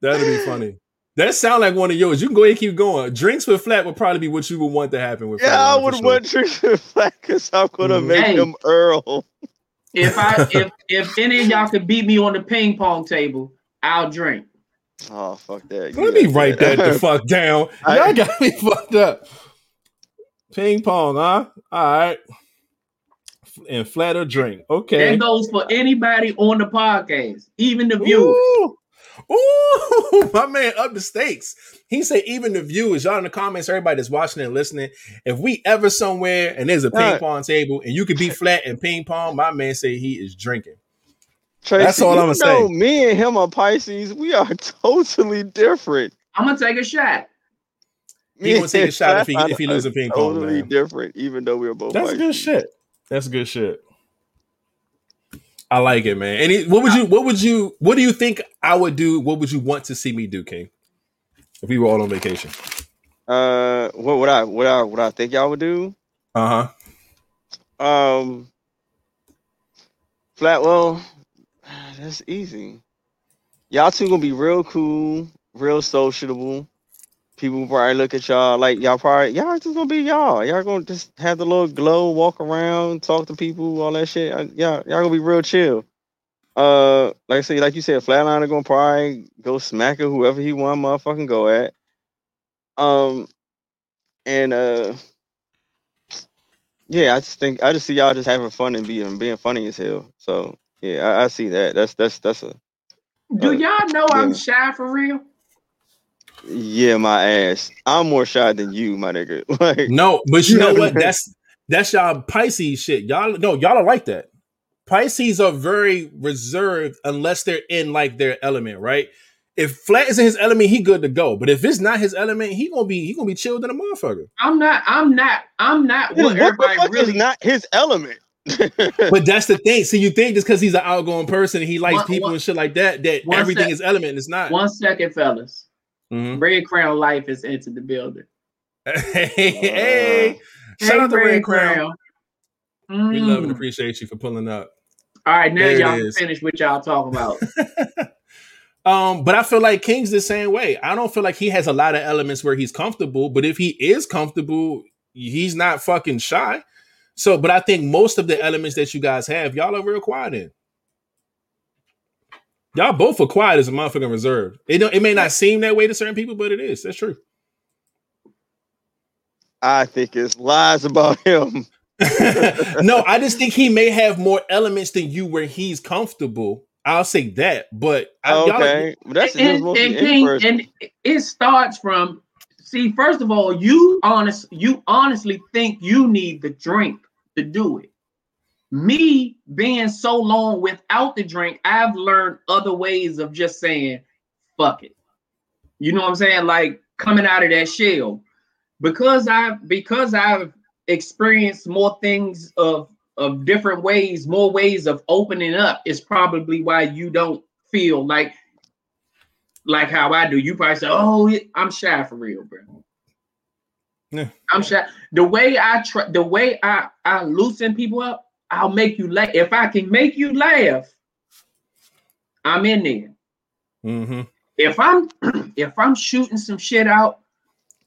That'll be funny. That sound like one of yours. You can go ahead and keep going. Drinks with flat would probably be what you would want to happen with. Yeah, I would sure. want drinks with flat because I'm gonna mm-hmm. make hey, him Earl. If I if if any of y'all could beat me on the ping pong table, I'll drink. Oh fuck that! Let me write that the fuck down. Y'all got me fucked up. Ping pong, huh? All right. And flat or drink. Okay. That goes for anybody on the podcast, even the viewers. Ooh, my man up the stakes. He said, even the viewers, y'all in the comments, everybody that's watching and listening, if we ever somewhere and there's a ping Right. pong table and you could be flat and ping pong, my man say he is drinking. Tracy, That's all I'ma say. Me and him are Pisces. We are totally different. I'm gonna take a shot. He gonna take a shot if he- Flatline if he lose a ping are pong, Totally different, even though we are both. That's Pisces. good shit. That's good shit. I like it, man. Any what would you what would you what do you think I would do? What would you want to see me do, King? If we were all on vacation. Uh, what would I what I what I think y'all would do? Uh-huh. Um, flat. Well, that's easy. Y'all two gonna be real cool, real sociable. People probably look at y'all like y'all probably y'all just gonna be y'all. Y'all gonna just have the little glow, walk around, talk to people, all that shit. Uh, Y'all y'all gonna be real chill. Uh, like I say, like you said, Flatliner gonna probably go smack at whoever he want, motherfucking go at. Um, and uh, yeah, I just think I just see y'all just having fun and being being funny as hell. So yeah, I, I see that. That's that's that's a Do Uh, y'all know I'm shy for real? Yeah, my ass. I'm more shy than you, my nigga. Like No, but you know Yeah. what? That's that's y'all Pisces shit. Y'all no, y'all are like that. Pisces are very reserved unless they're in like their element, right? If flat is in his element, he good to go. But if it's not his element, he gonna be he gonna be chilled in a motherfucker. I'm not. I'm not. I'm not what what the everybody fuck really. is not his element? But that's the thing. So you think just because he's an outgoing person and he likes One- people one- and shit like that, that everything sec. is element and it's not. One second, fellas. Mhm. Red Crown Life is into the building. hey, hey, shout Hey, out to Red Crown. Mm. We love and appreciate you for pulling up. All right, now There y'all finish what y'all talking about. Um, but I feel like King's the same way. I don't feel like he has a lot of elements where he's comfortable, but if he is comfortable, he's not fucking shy. So, but I think most of the elements that you guys have, y'all are real quiet in. Y'all both are quiet as a motherfucking reserve. It don't, it may not seem that way to certain people, but it is. That's true. I think it's lies about him. no, I just think he may have more elements than you where he's comfortable. I'll say that, but I, y'all Okay, but that's just and, and, King, and it starts from see first of all you honest you honestly think you need the drink to do it me being so long without the drink i've learned other ways of just saying fuck it you know what i'm saying like coming out of that shell because i've because i've experienced more things of of different ways more ways of opening up is probably why you don't feel like like how I do. You probably say, "Oh, I'm shy for real, bro." Yeah. I'm shy. The way I try, the way I I loosen people up, I'll make you laugh. If I can make you laugh, I'm in there. Mhm. If I'm if I'm shooting some shit out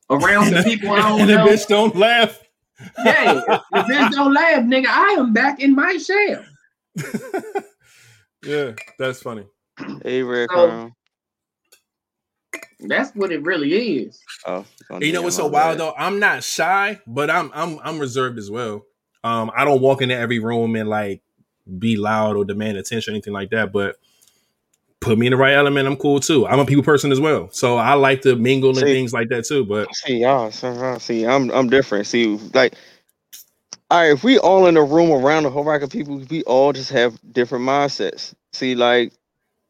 around some people I don't and the know, bitch don't laugh. yeah, if the bitch don't laugh, nigga, I am back in my shell. yeah, that's funny. Hey, Red So- That's what it really is. Oh, you know what's so wild though? I'm not shy, but I'm I'm I'm reserved as well. Um, I don't walk into every room and like be loud or demand attention or anything like that. But put me in the right element, I'm cool too. I'm a people person as well, so I like to mingle and things like that too. But See y'all. See, I'm I'm different. See, like, all right, if we all in a room around a whole rack of people, we all just have different mindsets. See, like,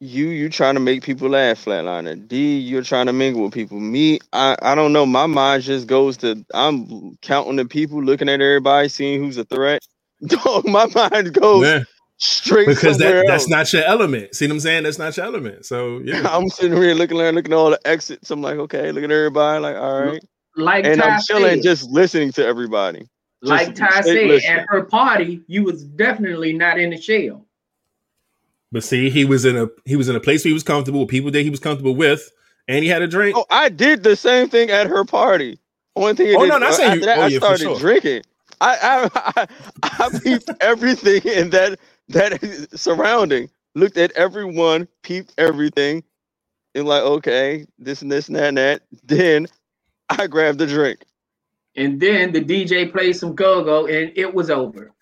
you you trying to make people laugh, flatliner. D, you're trying to mingle with people. Me, I I don't know. My mind just goes to I'm counting the people, looking at everybody, seeing who's a threat. Dog, my mind goes yeah, straight because somewhere that that's not your element. See what I'm saying? That's not your element. So yeah, I'm sitting here looking at looking at all the exits. I'm like, okay, look at everybody. Like, all right. Like and Ty I'm chilling, said, just listening to everybody. like just Ty said, listening. at her party, you was definitely not in the shell. But see, he was in a he was in a place where he was comfortable with people that he was comfortable with, and he had a drink. Oh, I did the same thing at her party. Only thing, I Oh, did, no, not saying after you- that, oh, I yeah, started sure. drinking. I I I, I peeped everything in that that surrounding. Looked at everyone, peeped everything, and like, okay, this and this and that and that. Then I grabbed the drink. And then the DJ played some go-go and it was over.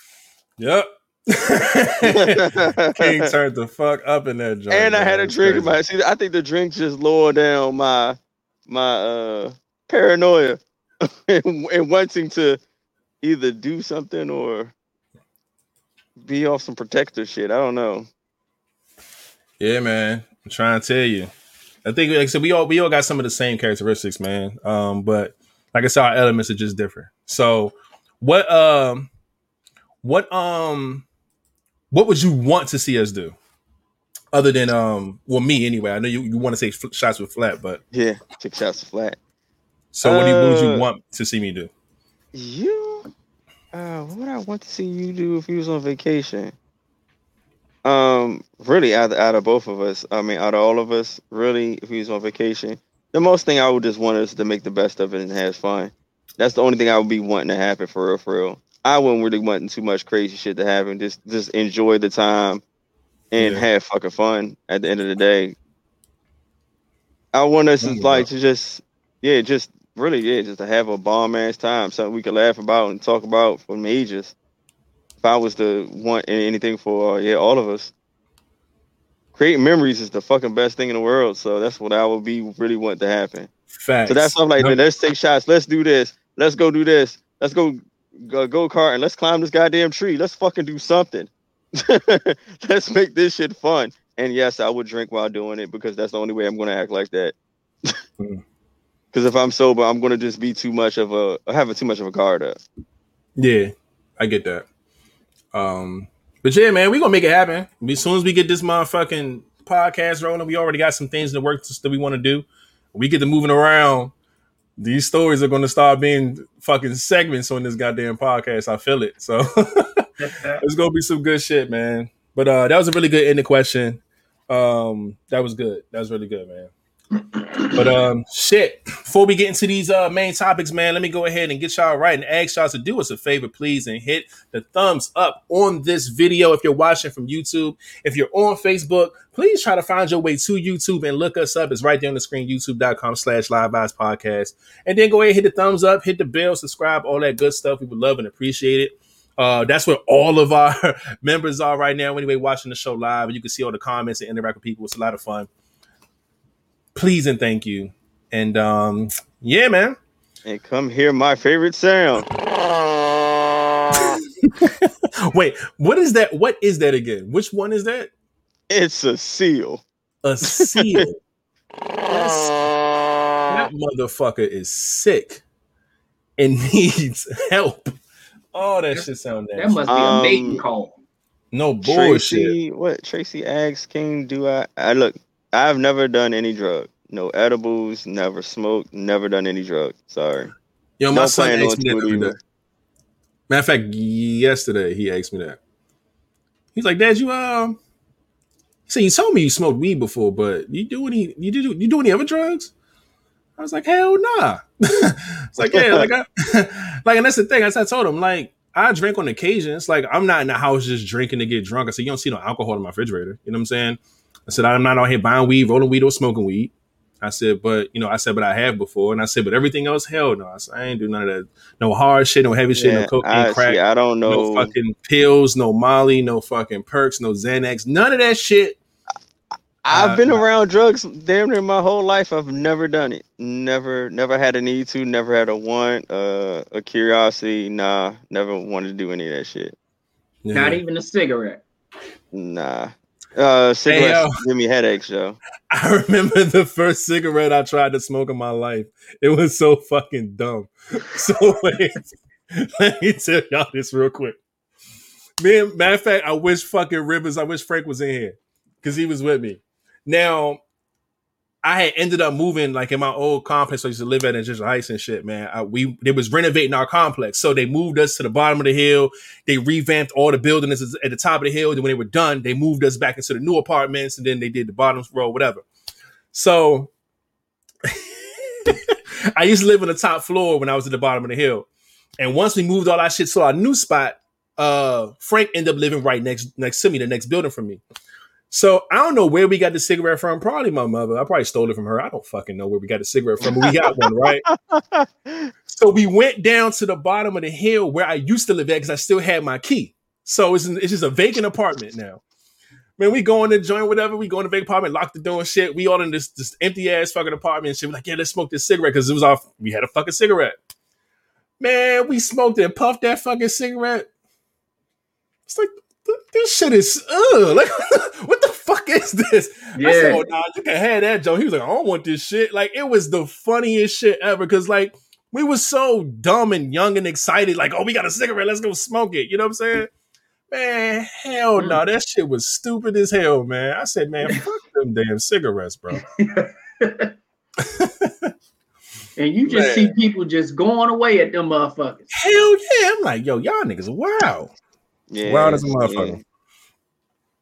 Yep. King turned the fuck up in that joint. and I had a drink in my. See, I think the drink just lowered down my my uh paranoia and, and wanting to either do something or be off some protector shit. I don't know. Yeah, man. I'm trying to tell you. I think, like I said, we all we all got some of the same characteristics, man. Um, but like I said, our elements are just different. So, what um, what um, what would you want to see us do, other than um, well, me anyway. I know you, you want to say shots with flat, but Yeah, kick shots flat. so what, do you, what would you Uh, want to see me do? You, uh, what would I want to see you do if you was on vacation? Um, really, out of, out of both of us, I mean, out of all of us, really, if we was on vacation, the most thing I would just want is to make the best of it and have fun. That's the only thing I would be wanting to happen for real, for real. I wouldn't really want too much crazy shit to happen. Just just enjoy the time and Yeah. have fucking fun at the end of the day. I want us to like to just yeah, just really yeah, just to have a bomb ass time, something we could laugh about and talk about for ages. If I was to want anything for uh, yeah, all of us, creating memories is the fucking best thing in the world. So that's what I would be really want to happen. Facts. So that's why I'm like, Yep. let's take shots. Let's do this. Let's go do this. Let's go go, go kart and let's climb this goddamn tree. Let's fucking do something. let's make this shit fun. And yes, I would drink while doing it because that's the only way I'm gonna act like that. Because if I'm sober, I'm gonna just be too much of a having too much of a guard up. Yeah, I get that. Um, but yeah, man, we gonna make it happen. As soon as we get this motherfucking podcast rolling, we already got some things in the works that we want to do. We get to moving around. These stories are gonna start being fucking segments on this goddamn podcast. I feel it. So it's gonna be some good shit, man. But uh that was a really good ending question. Um, that was good. That was really good, man. But um, shit. Before we get into these uh main topics, man, let me go ahead and get y'all right and ask y'all to do us a favor, please, and hit the thumbs up on this video if you're watching from YouTube. If you're on Facebook, please try to find your way to YouTube and look us up. It's right there on the screen, youtube.com slash live Vibes podcast. And then go ahead, and hit the thumbs up, hit the bell, subscribe, all that good stuff. We would love and appreciate it. Uh, that's where all of our members are right now. Anyway, watching the show live, and you can see all the comments and interact with people. It's a lot of fun. Please and thank you. And um, yeah, man. And come hear my favorite sound. Wait, what is that? What is that again? Which one is that? It's a seal. A seal. That's- that motherfucker is sick and needs help. Oh, that shit sound That must be Um, a mating call. No bullshit. Tracy, what Tracy asks, King, do I? I look. I've never done any drug. No edibles. Never smoked. Never done any drug. Sorry. Yo, my No son asked me that to other either. day. Matter of fact, yesterday he asked me that. He's like, "Dad, you um," he said, "You told me you smoked weed before, but you do any? You do you do any other drugs?" I was like, "Hell nah." it's like, yeah, like, I, like, and that's the thing. As I told him, like, I drink on occasion. It's like I'm not in the house just drinking to get drunk. I said, "You don't see no alcohol in my refrigerator." You know what I'm saying? I said, "I'm not out here buying weed, rolling weed, or smoking weed." I said, but you know, I said, but I have before, and I said, but everything else, hell no. I said, I ain't do none of that. No hard shit, no heavy shit, no cocaine, I, crack, see, I don't know, no fucking pills, no Molly, no fucking perks, no Xanax, none of that shit. I've uh, been around drugs damn near my whole life. I've never done it. Never, never had a need to. Never had a want, uh, a curiosity. Nah, never wanted to do any of that shit. Yeah. Not even a cigarette. Nah. Uh, cigarettes give me headaches, Joe. I remember the first cigarette I tried to smoke in my life. It was so fucking dumb. So wait, let me tell y'all this real quick. Man, matter of fact, I wish fucking Rivers, I wish Frank was in here because he was with me. Now, I had ended up moving like in my old complex I used to live at in Ginger Heights and shit, man. I, we they was renovating our complex, so they moved us to the bottom of the hill. They revamped all the buildings at the top of the hill. Then when they were done, they moved us back into the new apartments, and then they did the bottom row, whatever. So I used to live on the top floor when I was at the bottom of the hill, and once we moved all our shit to our new spot, uh, Frank ended up living right next next to me, the next building from me. So I don't know where we got the cigarette from. Probably my mother. I probably stole it from her. I don't fucking know where we got the cigarette from, but we got one, right? So we went down to the bottom of the hill where I used to live at because I still had my key. So it's it's just a vacant apartment now. Man, we go in the joint, whatever. We go in the vacant apartment, lock the door and shit. We all in this this empty ass fucking apartment and shit. We're like, yeah, let's smoke this cigarette because it was off. We had a fucking cigarette. Man, we smoked and puffed that fucking cigarette. It's like this shit is ugh. Like, what fuck is this? Yeah. I said, oh, nah, you can have that, Joe. He was like, I don't want this shit. Like, it was the funniest shit ever. Cause like we was so dumb and young and excited, like, oh, we got a cigarette, let's go smoke it. You know what I'm saying? Man, hell no, mm. that shit was stupid as hell, man. I said, man, fuck them damn cigarettes, bro. and you just man. see people just going away at them motherfuckers. Hell yeah. I'm like, yo, y'all niggas, wow. Yeah. Wild as a motherfucker.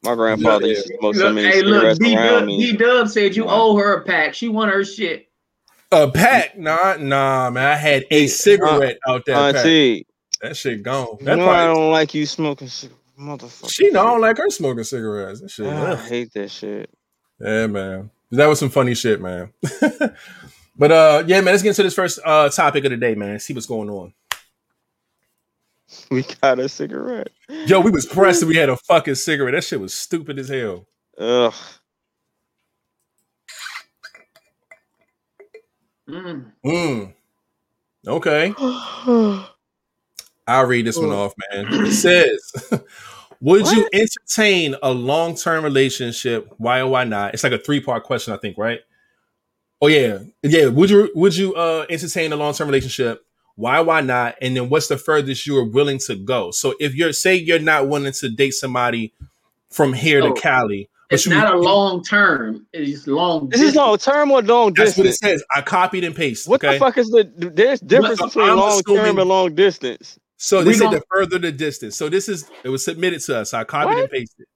Yeah. My grandfather used to smoke so many hey, look, D Dub said you owe her a pack. She want her shit. A pack? Nah, nah, man. I had a cigarette uh, out there. Auntie, that shit gone. That no, probably, I don't like you smoking, shit. motherfucker. She don't like her smoking cigarettes. That shit. I hate that shit. Yeah, man. That was some funny shit, man. but uh, yeah, man. Let's get into this first uh topic of the day, man. See what's going on. We got a cigarette. Yo, we was pressed we had a fucking cigarette. That shit was stupid as hell. Ugh. Mm. Mm. Okay. I'll read this one off, man. It says, Would what? you entertain a long term relationship? Why or why not? It's like a three part question, I think, right? Oh yeah, yeah. Would you would you uh entertain a long term relationship? Why, why not? And then what's the furthest you are willing to go? So if you're say you're not willing to date somebody from here oh, to Cali, it's not a long term. It's long. This is long term or long distance. That's what it says. I copied and pasted. What okay? the fuck is the there's difference but, between I'm long assuming, term and long distance? So they said the further the distance. So this is it was submitted to us. So I copied what? and pasted.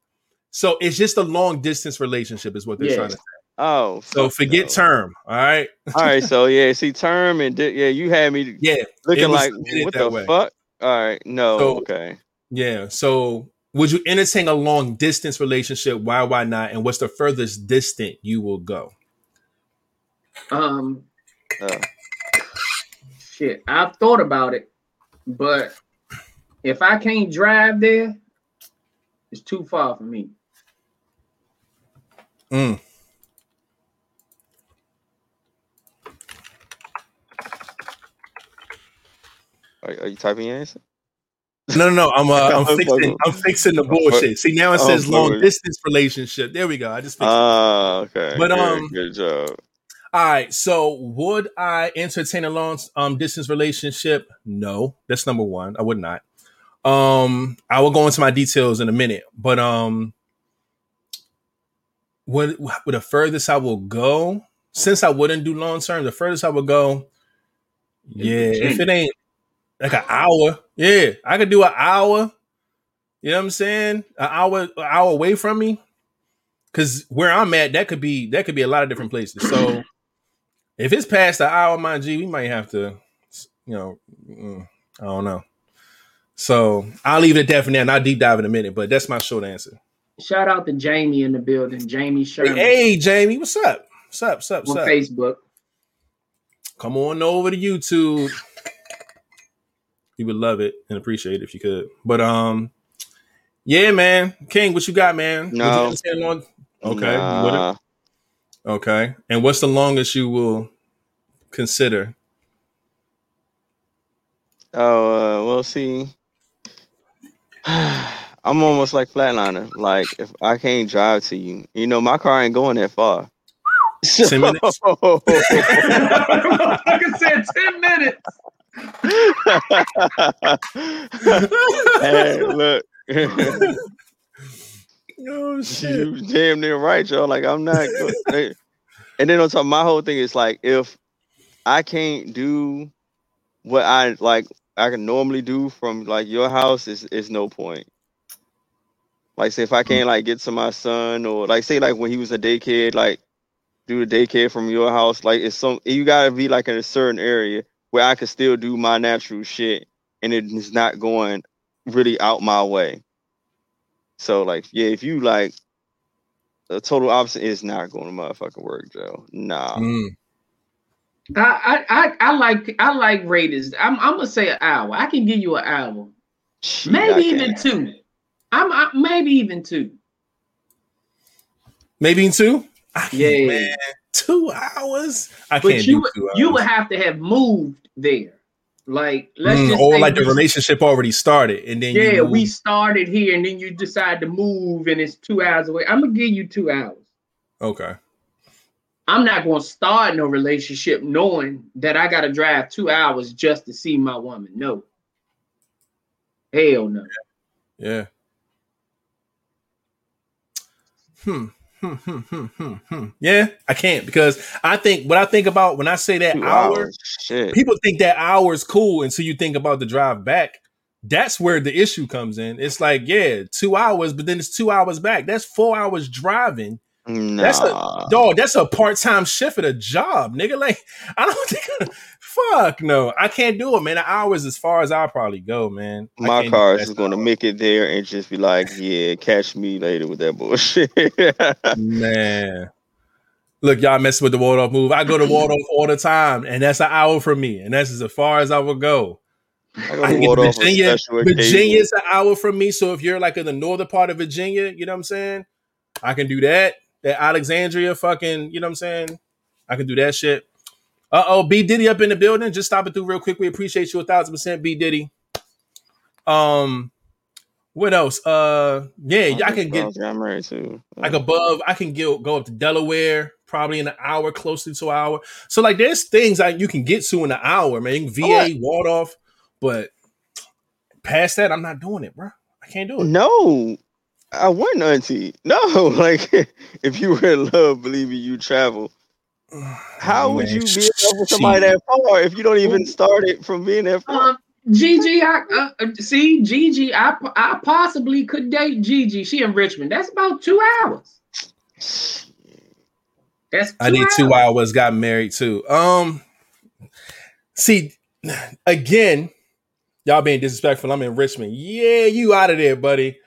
So it's just a long distance relationship, is what they're yeah. trying to say. Oh, so forget no. term. All right. all right. So yeah, see term and di- yeah, you had me. Yeah, looking like what the way. fuck. All right. No. So, okay. Yeah. So would you entertain a long distance relationship? Why? Why not? And what's the furthest distant you will go? Um. Uh. Shit, I've thought about it, but if I can't drive there, it's too far for me. Mm. Are, are you typing your answer? No, no, no. I'm uh, I'm fixing I'm fixing the bullshit. See now it says long distance relationship. There we go. I just fixed Ah, uh, okay. But um, good job. All right. So would I entertain a long um distance relationship? No, that's number one. I would not. Um, I will go into my details in a minute, but um, what what the furthest I will go since I wouldn't do long term, the furthest I would go, yeah, if it ain't like an hour. Yeah, I could do an hour. You know what I'm saying? An hour, an hour away from me. Cause where I'm at, that could be that could be a lot of different places. So if it's past an hour, my G, we might have to, you know, mm, I don't know. So I'll leave it at that for now, and I'll deep dive in a minute. But that's my short answer. Shout out to Jamie in the building, Jamie Sherman. Hey, hey Jamie, what's up? What's up? What's up? What's on up? Facebook. Come on over to YouTube you would love it and appreciate it if you could. But um, yeah, man, King, what you got, man? No, okay, nah. okay. And what's the longest you will consider? Oh, uh, we'll see. I'm almost like flatliner. Like if I can't drive to you, you know, my car ain't going that far. So, ten minutes. I said ten minutes hey, look. oh shit! You damn near right, y'all. Like I'm not. Good. and then on top, of my whole thing is like, if I can't do what I like, I can normally do from like your house, is is no point. Like, say if I can't like get to my son, or like say like when he was a day kid, like do the daycare from your house, like it's some you gotta be like in a certain area where I could still do my natural shit and it is not going really out my way. So like, yeah, if you like the total opposite is not going to motherfucking work, Joe. Nah. Mm. I, I I like I like Raiders. I'm I'm gonna say an hour. I can give you an hour, maybe even two. I'm I, maybe even two. Maybe in two. Yeah. Man, two hours. I But can't you do would- two hours. you would have to have moved there. Like let's Mm, just or say like the relationship already started, and then Yeah, we started here and then you decide to move and it's two hours away. I'm gonna give you two hours. okay. I'm not gonna start no relationship knowing that I gotta drive two hours just to see my woman. No. Hell no. Yeah. Hmm. Hmm, hmm, hmm, hmm, hmm. Yeah, I can't because I think what I think about when I say that Two hour, hours. Shit. people think that hour is cool until you think about the drive back. That's where the issue comes in. It's like, yeah, two hours, but then it's two hours back. That's four hours driving. Nah. That's a dog. That's a part time shift at a job, nigga. Like, I don't think. Fuck no, I can't do it, man. An hour is as far as I'll probably go, man. My car is just going to hour. make it there and just be like, yeah, catch me later with that bullshit. Man. Look, y'all messing with the Waldorf move. I go to Waldorf all the time, and that's an hour from me, and that's as far as I will go. I go to Waldorf Virginia. Virginia's an hour from me, so if you're like in the northern part of Virginia, you know what I'm saying? I can do that. That Alexandria, fucking, you know what I'm saying? I can do that shit. Uh oh, B Diddy up in the building. Just stop it through real quick. We appreciate you a thousand percent, B Diddy. Um, what else? Uh, yeah, I can get I'm married too. like above i can go go up to delaware probably in an hour closely to an hour so like there's things that you can get to in an hour man va Alright. waldorf but past that i'm not doing it bro i can't do it No, I wouldn't, Auntie. No, like if you were in love, believe me, you travel. How would you be in love with somebody that far if you don't even start it from being that far? Um, Gigi, I uh, uh, see Gigi. I I possibly could date Gigi. She in Richmond. That's about two hours. That's two i did two hours got married too um see again y'all being disrespectful i'm in richmond yeah you out of there buddy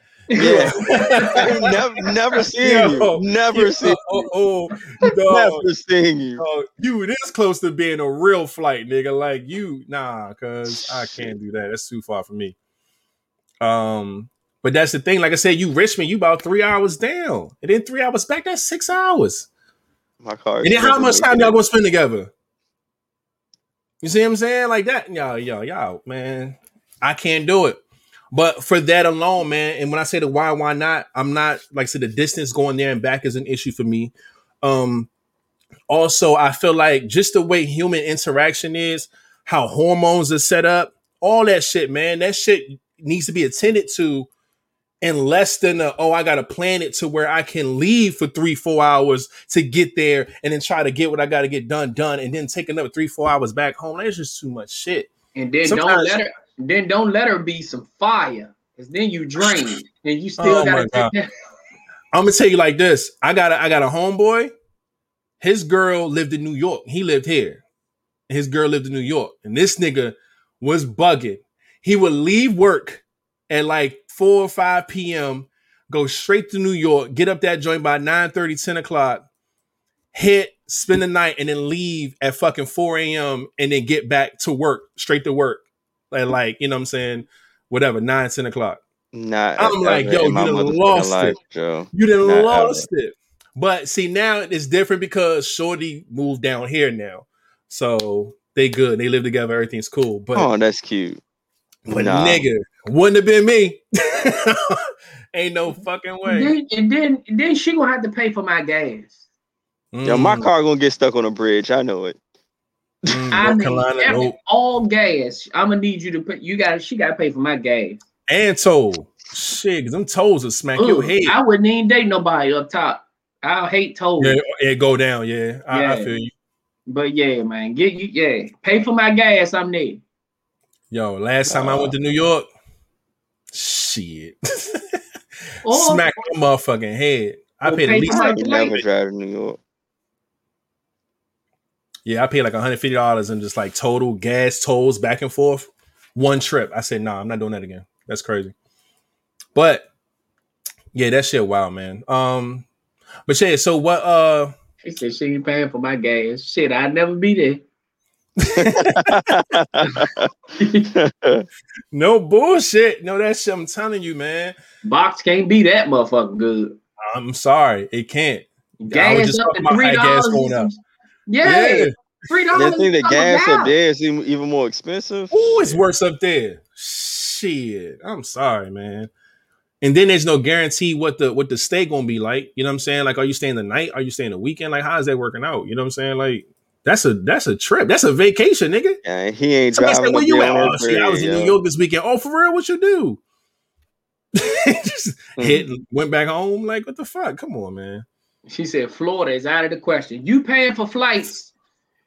Yeah. I never, never seen Yo, you. Never Yeah, seen oh, you. oh, dog. Never seen you. Oh, you this close to being a real flight, nigga. Like you, nah, cause I can't do that. That's too far for me. Um, but that's the thing. Like I said, you Richmond, you about three hours down, and then three hours back. That's six hours. My car. And then how much time y'all gonna spend together? You see what I'm saying? Like that, y'all, y'all, y'all, man. I can't do it. But for that alone, man, and when I say the why, why not? I'm not like I said, the distance going there and back is an issue for me. Um, also, I feel like just the way human interaction is, how hormones are set up, all that shit, man. That shit needs to be attended to in less than a, oh, I gotta plan it to where I can leave for three, four hours to get there and then try to get what I gotta get done, done, and then take another three, four hours back home. That's just too much shit. And then don't Sometimes- let her. Then don't let her be some fire, cause then you drain and you still Oh gotta take that. I'm gonna tell you like this. I got a I got a homeboy. His girl lived in New York. He lived here. His girl lived in New York. And this nigga was bugging. He would leave work at like 4 or 5 p.m., go straight to New York, get up that joint by 9 30, 10 o'clock, hit, spend the night, and then leave at fucking 4 a.m. and then get back to work, straight to work. Like, like you know what I'm saying? Whatever, 9, 10 o'clock. Not I'm like, yo, you my done lost life, it. Joe. You done Not lost it. But see, now it's different because Shorty moved down here now. So they good. They live together. Everything's cool. But, Oh, that's cute. but nah. nigga, wouldn't have been me. Ain't no fucking And way. then, and then then she gonna have to pay for my gas. Yo, my Mm, car gonna get stuck on a bridge. I know it. Mm, I North mean, Carolina, every- nope. all gas. I'm gonna need you to put. You got. She got to pay for my gas. And toll. Shit, 'cause them tolls will smack your Ugh, head. I wouldn't even date nobody up top. I hate tolls. Yeah, it go down. Yeah, I, I feel you. But yeah, man, get you. Yeah, pay for my gas. I'm there. Yo, last time I Uh, went to New York, shit, Or smack my motherfucking head. I paid at least I my can flight. never drive to New York. Yeah, I paid like $150 in just like total gas tolls back and forth. One trip. I said, nah, I'm not doing that again. That's crazy. But yeah, that shit wild, man. Um, but yeah, so what uh she said she ain't paying for my gas. Shit, I'd never be there. no bullshit. No, that shit. I'm telling you, man. Box can't be that motherfucking good. I'm sorry, it can't. Gas up to three dollars. Yeah, yeah. three dollars. They think the gas up there is even more expensive. Oh, it's worse up there. Shit, I'm sorry, man. And then there's no guarantee what the what the stay gonna be like. You know what I'm saying? Like, are you staying the night? Are you staying the weekend? Like, how is that working out? You know what I'm saying? Like, that's a that's a trip. That's a vacation, nigga. Yeah, he ain't Somebody driving. Said, Where you at? Oh, shit, I was in New York this weekend. Oh, for real? What you do? Just mm-hmm. hit went back home. Like, what the fuck? Come on, man. She said Florida is out of the question. You paying for flights?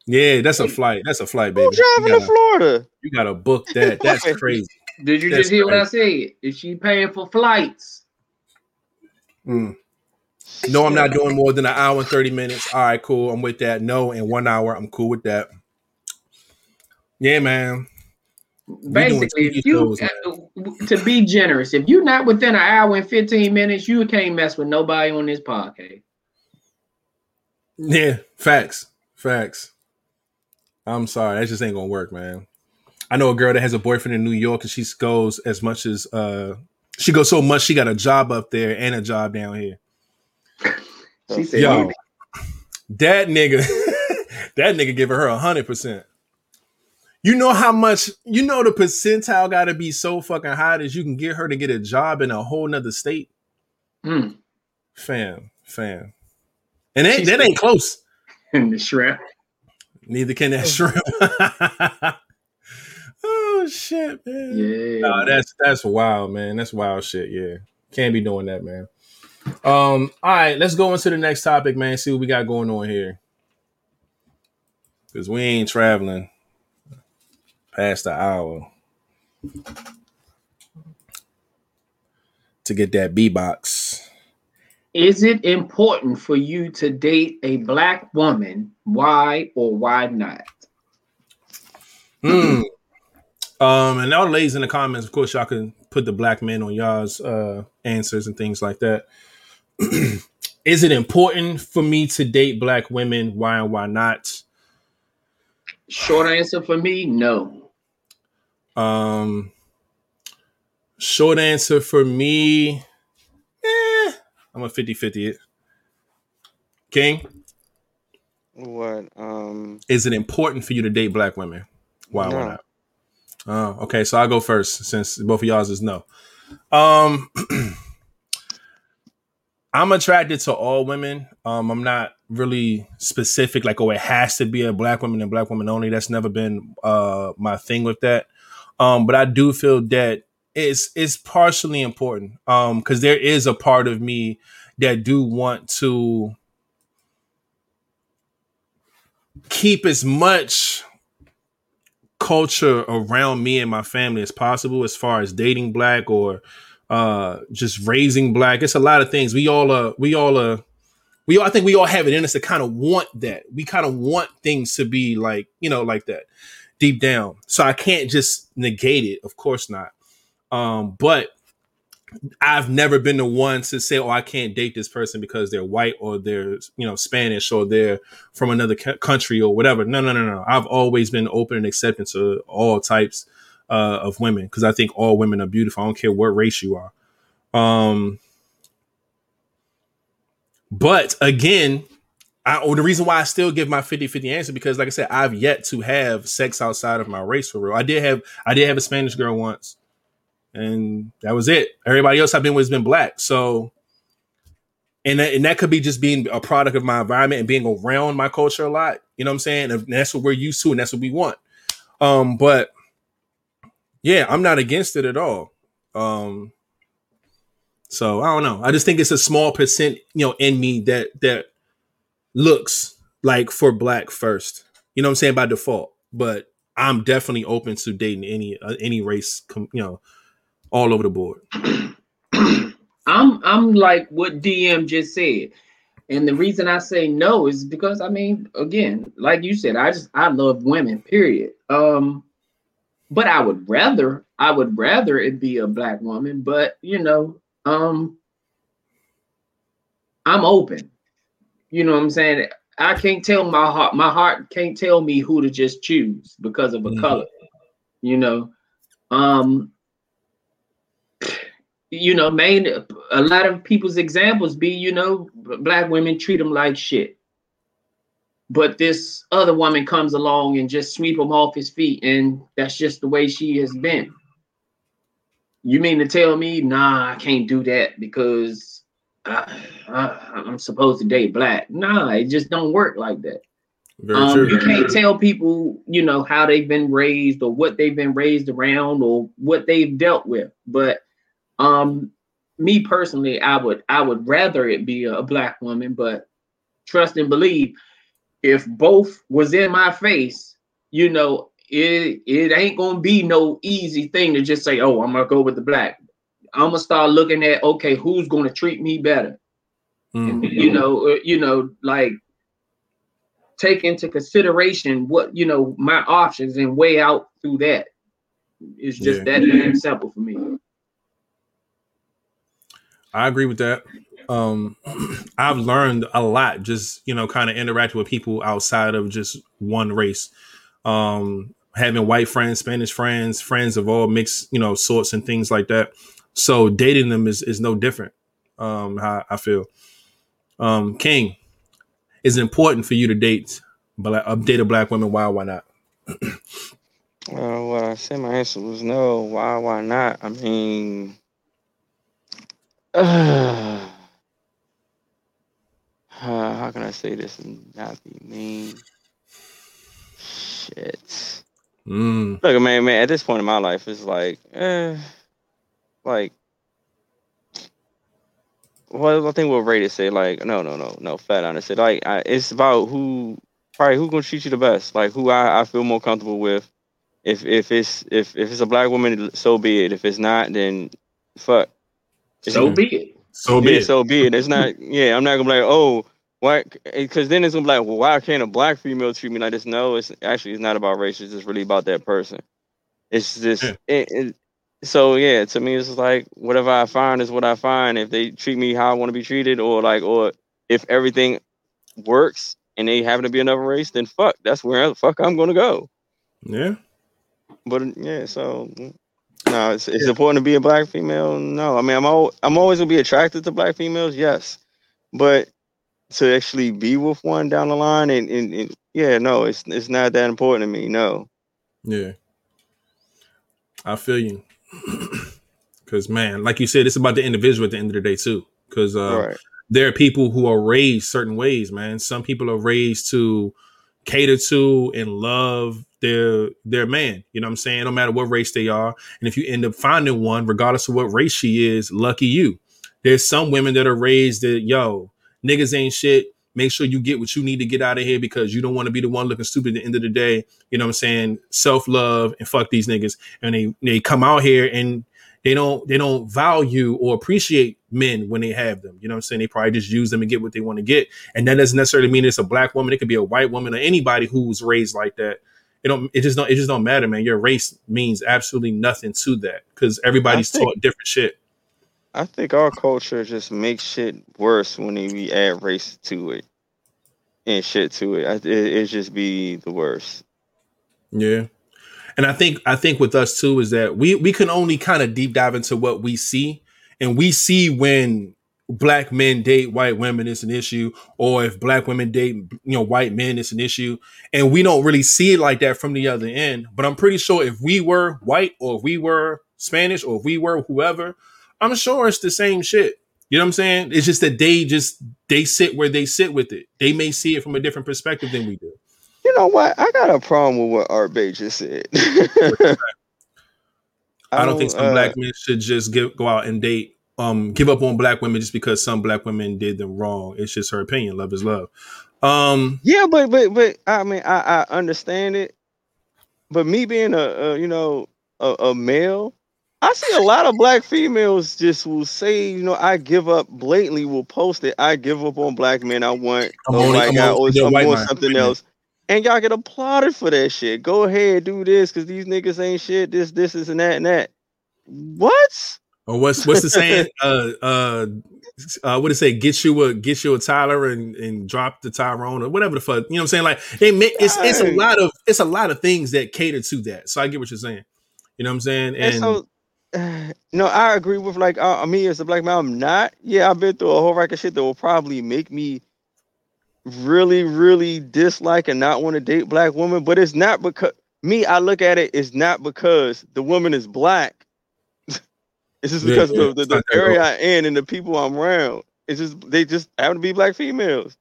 Yeah, that's a flight. That's a flight, baby. Who's driving gotta, to Florida? You gotta book that. That's crazy. Did you that's just hear crazy. what I said? Is she paying for flights? Mm. No, I'm not doing more than an hour and 30 minutes. All right, cool. I'm with that. No, in one hour, I'm cool with that. Yeah, man. Basically, if you shows, to be generous, if you're not within an hour and 15 minutes, you can't mess with nobody on this podcast. Yeah, facts. Facts. I'm sorry, that just ain't gonna work, man. I know a girl that has a boyfriend in New York and she goes as much as uh she goes so much she got a job up there and a job down here. She said, Yo, that nigga, that nigga giving her a hundred percent. You know how much you know the percentile gotta be so fucking high that you can get her to get a job in a whole nother state. Mm. Fam, fam. And that, that ain't close. And the shrimp. Neither can that shrimp. oh shit, man. Yeah. Nah, that's that's wild, man. That's wild shit. Yeah. Can't be doing that, man. Um, all right, let's go into the next topic, man. See what we got going on here. Cause we ain't traveling past the hour to get that B box. Is it important for you to date a black woman? Why or why not? Hmm. Um, and all the ladies in the comments, of course, y'all can put the black men on y'all's uh answers and things like that. is it important for me to date black women? Why and why not? Short answer for me, no. Um, short answer for me, I'm a 50 50 it. King? What? Um, is it important for you to date black women? Why, no. why not? Oh, okay. So I'll go first since both of y'all's is no. Um, I'm attracted to all women. Um, I'm not really specific, like, oh, it has to be a black woman and black woman only. That's never been uh, my thing with that. Um, but I do feel that it's it's partially important um, because there is a part of me that do want to keep as much culture around me and my family as possible as far as dating black or uh just raising black. It's a lot of things. We all uh we all uh we all i think we all have it in us to kind of want that. We kind of want things to be like you know like that deep down. So i can't just negate it. Of course not um but I've never been the one to say, "Oh, I can't date this person because they're white or they're you know Spanish or they're from another country or whatever." No, no, no, no. I've always been open and accepting to all types uh, of women because I think all women are beautiful. I don't care what race you are. Um, but again, I, or the reason why I still give my 50 50 answer because, like I said, I've yet to have sex outside of my race for real. I did have, I did have a Spanish girl once, and that was it. Everybody else I've been with has been black. So, and that, and that could be just being a product of my environment and being around my culture a lot. You know what I'm saying? And that's what we're used to, and that's what we want. Um, but yeah, I'm not against it at all. Um, so I don't know. I just think it's a small percent, you know, in me that that looks like for black first. You know what I'm saying by default, but I'm definitely open to dating any uh, any race, com- you know, all over the board. I'm I'm like what DM just said. And the reason I say no is because I mean, again, like you said, I just I love women, period. Um, but I would rather I would rather it be a black woman, but you know, um I'm open. You know what I'm saying? I can't tell my heart. My heart can't tell me who to just choose because of a mm-hmm. color. You know, um, you know, main a lot of people's examples be, you know, black women treat them like shit. But this other woman comes along and just sweep him off his feet, and that's just the way she has been. You mean to tell me, nah, I can't do that because I, I, am supposed to date black? Nah, it just don't work like that. Um, you can't tell people, you know, how they've been raised or what they've been raised around or what they've dealt with. But um, me personally, I would I would rather it be a black woman, but trust and believe, if both was in my face, you know, it it ain't gonna be no easy thing to just say, oh, I'm gonna go with the black. I'm gonna start looking at okay, who's gonna treat me better, mm-hmm. and you know, uh, you know, like take into consideration what you know my options and weigh out through that. It's just yeah. that damn simple for me. I agree with that. Um, I've learned a lot just you know kind of interacting with people outside of just one race. Um, having white friends, Spanish friends, friends of all mixed you know sorts and things like that. So dating them is is no different. Um, how I feel. Um, King, is it important for you to date black, uh, date a black woman? Why? Why not? uh, well, I said my answer was no. Why? Why not? I mean, uh, how can I say this and not be mean? Shit. Mm. Look, man, man. At this point in my life, it's like, eh, like, well, I think what Rated said, like, no, no, no, no. Fat on said, like, I, it's about who, probably who gonna treat you the best, like who I, I feel more comfortable with. If if it's if if it's a black woman, so be it. If it's not, then fuck. So be it. So be yeah, it. So be it. It's not. Yeah, I'm not gonna be like, oh, why? Because then it's gonna be like, well, why can't a black female treat me like this? No, it's actually it's not about race. It's just really about that person. It's just yeah. it, it, so yeah. To me, it's like whatever I find is what I find. If they treat me how I want to be treated, or like, or if everything works and they happen to be another race, then fuck, that's where the fuck I'm gonna go. Yeah. But yeah, so no, it's, it's yeah. important to be a black female. No, I mean I'm al- I'm always gonna be attracted to black females. Yes, but to actually be with one down the line and, and, and yeah, no, it's it's not that important to me. No. Yeah, I feel you. Because man, like you said, it's about the individual at the end of the day too. Because uh, right. there are people who are raised certain ways, man. Some people are raised to cater to and love their their man. You know what I'm saying? No matter what race they are. And if you end up finding one, regardless of what race she is, lucky you. There's some women that are raised that, yo, niggas ain't shit. Make sure you get what you need to get out of here because you don't want to be the one looking stupid at the end of the day. You know what I'm saying? Self love and fuck these niggas. And they they come out here and they don't they don't value or appreciate men when they have them. You know what I'm saying? They probably just use them and get what they want to get. And that doesn't necessarily mean it's a black woman. It could be a white woman or anybody who's raised like that. It don't it just don't it just don't matter, man. Your race means absolutely nothing to that because everybody's think, taught different shit. I think our culture just makes shit worse when we add race to it and shit to it. It, it just be the worst. Yeah. And I think I think with us too is that we we can only kind of deep dive into what we see, and we see when black men date white women it's an issue or if black women date you know white men it's an issue. And we don't really see it like that from the other end. But i'm pretty sure if we were white or if we were spanish or if we were whoever i'm sure it's the same shit. You know what i'm saying? It's just that they just they sit where they sit with it. They may see it from a different perspective than we do. You know what? I got a problem with what Art Bay just said. I, don't think some uh, black men should just give, go out and date, um, give up on black women just because some black women did them wrong. It's just her opinion. Love is love. Um, yeah, but but but I mean, I, I understand it. But me being a, a you know a, a, male, I see a lot of black females just will say, you know, I give up blatantly. Will post it. I give up on black men. I want I'm a white guy or I want something else and y'all get applauded for that shit. Go ahead, do this because these niggas ain't shit. This, this, is and that, and that. What? Or what's what's the saying? uh, uh, uh, what did it say? Get you a get you a Tyler and, and drop the Tyrone or whatever the fuck. You know what I'm saying? Like they make it's it's a lot of it's a lot of things that cater to that. So I get what you're saying. You know what I'm saying? And, And so, no, I agree with like uh, me as a black man. I'm not. Yeah, I've been through a whole rack of shit that will probably make me really, really dislike and not want to date black women. But it's not because me. I look at it. It's not because the woman is black. It's just because yeah, of the, the, the area I in and the people I'm around. It's just they just happen to be black females.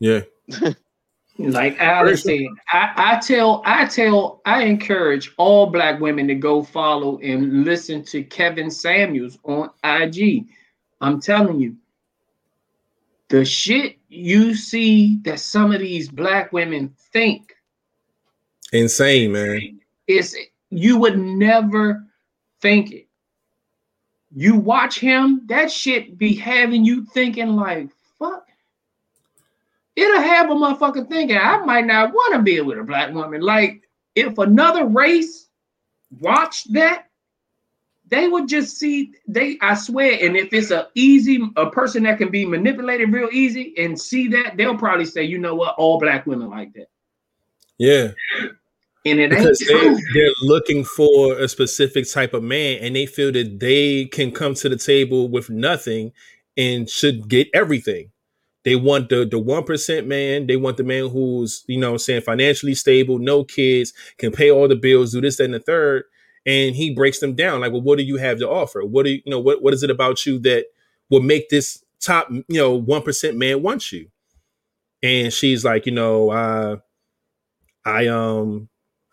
yeah, Like Alex said, I, I tell, I tell, I encourage all black women to go follow and listen to Kevin Samuels on IG. I'm telling you, the shit you see that some of these black women think insane, man. is you would never think it. You watch him, that shit be having you thinking like, fuck. It'll have a motherfucker thinking, I might not want to be with a black woman. Like, if another race watched that, they would just see they I swear, and if it's a easy a person that can be manipulated real easy and see that, they'll probably say, you know what, all black women like that. Yeah, And it ain't because they, they're looking for a specific type of man, and they feel that they can come to the table with nothing and should get everything. They want the the one percent man. They want the man who's you know I'm saying financially stable, no kids, can pay all the bills, do this, that, and the third. And he breaks them down. Like, well, what do you have to offer? What do you, you know? What what is it about you that will make this top you know one percent man want you? And she's like, you know, uh, I um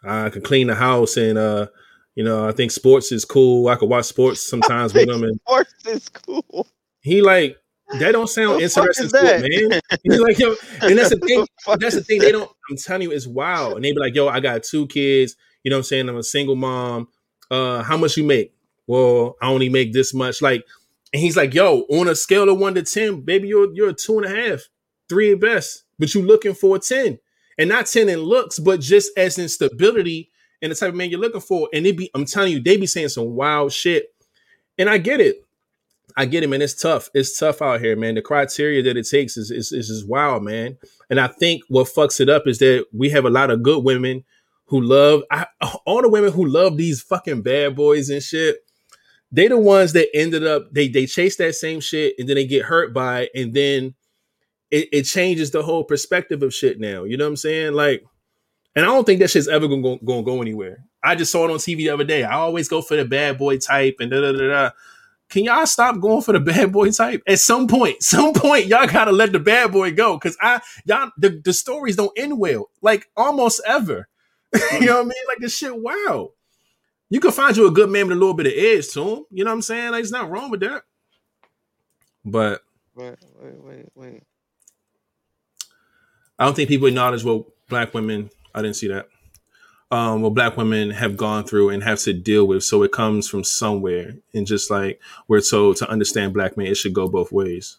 I can clean the house and uh you know I think sports is cool. I could watch sports sometimes with him and Sports is cool. he like that don't sound interesting sport, man. He's like yo, and that's the thing. The That's the thing. They don't. I'm telling you, it's wild. And they be like, yo, I got two kids. You know what I'm saying? I'm a single mom. Uh, how much you make? Well, I only make this much. Like, and he's like, yo, on a scale of one to ten, baby, you're you're a two and a half, three at best, but you looking for a ten, and not ten in looks, but just as in stability and the type of man you're looking for. And it be, I'm telling you, they be saying some wild shit, and I get it. I get it, man. It's tough. It's tough out here, man. The criteria that it takes is is, is wild, man. And I think what fucks it up is that we have a lot of good women who love I, all the women who love these fucking bad boys and shit. They the ones that ended up they they chase that same shit and then they get hurt by it and then it, it changes the whole perspective of shit now. You know what I'm saying? Like, and I don't think that shit's ever gonna go, gonna go anywhere. I just saw it on TV the other day. I always go for the bad boy type and da da da da. Can y'all stop going for the bad boy type? At some point, some point, y'all gotta let the bad boy go. Cause I y'all the, the stories don't end well, like almost ever. you know what I mean? Like this shit, wow. You can find you a good man with a little bit of edge to him. You know what I'm saying? Like, there's nothing wrong with that. But Wait, wait, wait, wait. I don't think people acknowledge what black women. I didn't see that. Um, what black women have gone through and have to deal with. So it comes from somewhere, and just like we're told to understand black men, it should go both ways.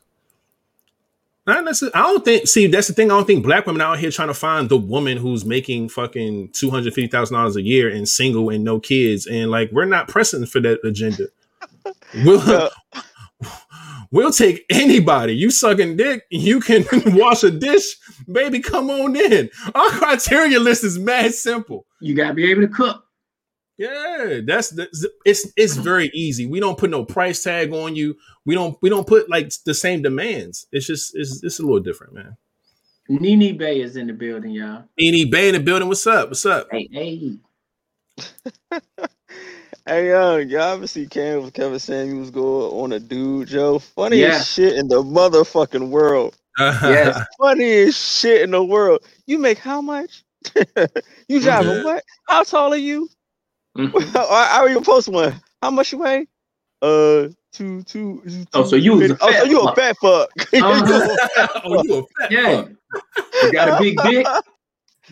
Not necessarily, I don't think. See, that's the thing. I don't think black women out here trying to find the woman who's making fucking two hundred fifty thousand dollars a year and single and no kids, and like we're not pressing for that agenda. We'll. We'll take anybody. You sucking dick, you can wash a dish, baby. Come on in. Our criteria list is mad simple. You gotta be able to cook. Yeah, that's the, it's it's very easy. We don't put no price tag on you. We don't we don't put like the same demands. It's just it's it's a little different, man. Nene Bay is in the building, y'all. Beanie Bay in the building. What's up? What's up? Hey, hey. Hey, yo, y'all ever see Kevin, Kevin Samuels go on a dude, Joe? Funniest Yeah. shit in the motherfucking world. Yes. Funniest shit in the world. You make how much? you driving Yeah. what? How tall are you? Mhm. I, I even post one. How much you weigh? Uh, two, two. Oh, so you was a fat oh, so you a fat fuck? Uh-huh. oh, you a fat Yeah. fuck. You got a big dick?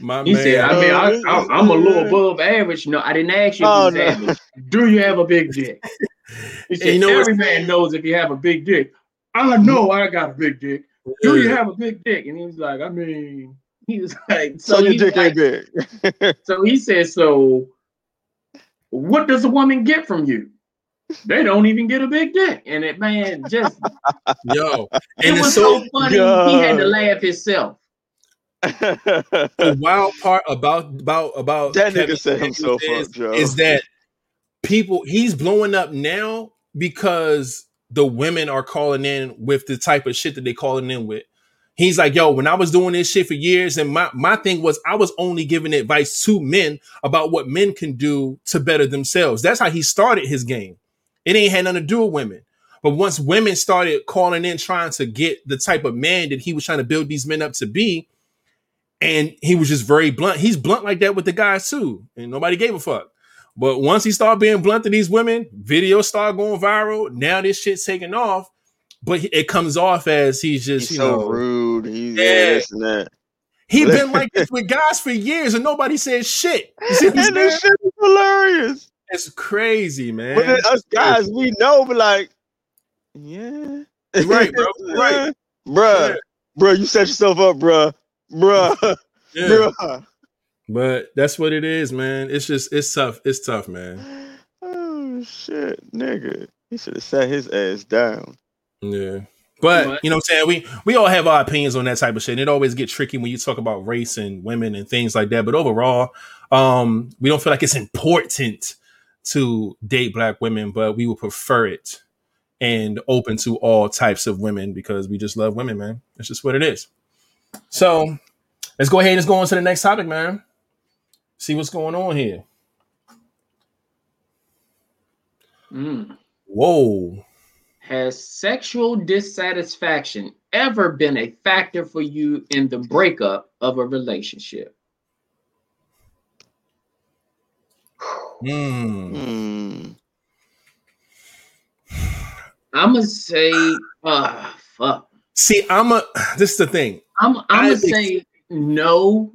My He man. said, I mean, I, I, oh, I'm a little above average. No, I didn't ask you Oh, no. Do you have a big dick? He said, you know every man knows if you have a big dick. I know I got a big dick. Do you have a big dick? And he was like, I mean, he was like, so so, your dick like, ain't big. so he said, so what does a woman get from you? they don't even get a big dick. And it man just Yo, it and was so so funny he had to laugh himself. The wild part about about about That nigga Kevin set Samuels himself is, up, Joe. is that people he's blowing up now because the women are calling in with the type of shit that they calling in with. He's like, yo, when I was doing this shit for years, and my, my thing was I was only giving advice to men about what men can do to better themselves. That's how he started his game. It ain't had nothing to do with women. But once women started calling in trying to get the type of man that he was trying to build these men up to be, and he was just very blunt. He's blunt like that with the guys too, and nobody gave a fuck. But once he started being blunt to these women, videos started going viral. Now this shit's taking off, but it comes off as he's just He's you so know rude. He's yeah. This and that. he been like this with guys for years, and nobody said shit. And this shit is hilarious. It's crazy, man. But then us guys, we know, but like, yeah. Right, bro. Right. Bruh. Yeah. Bruh, you set yourself up, bruh. Bruh. Yeah. Bruh. But that's what it is, man. It's just it's tough. It's tough, man. Oh shit, nigga. He should have sat his ass down. Yeah. But But- you know what I'm saying? We we all have our opinions on that type of shit. And it always get tricky when you talk about race and women and things like that. But overall, um, we don't feel like it's important to date black women, but we would prefer it and open to all types of women because we just love women, man. It's just what it is. So let's go ahead and go on to the next topic, man. See what's going on here. Mm. Whoa. Has sexual dissatisfaction ever been a factor for you in the breakup of a relationship? Hmm. Hmm. I'm gonna say, uh, fuck. See, I'm a. This is the thing. I'm, I'm gonna think- say no.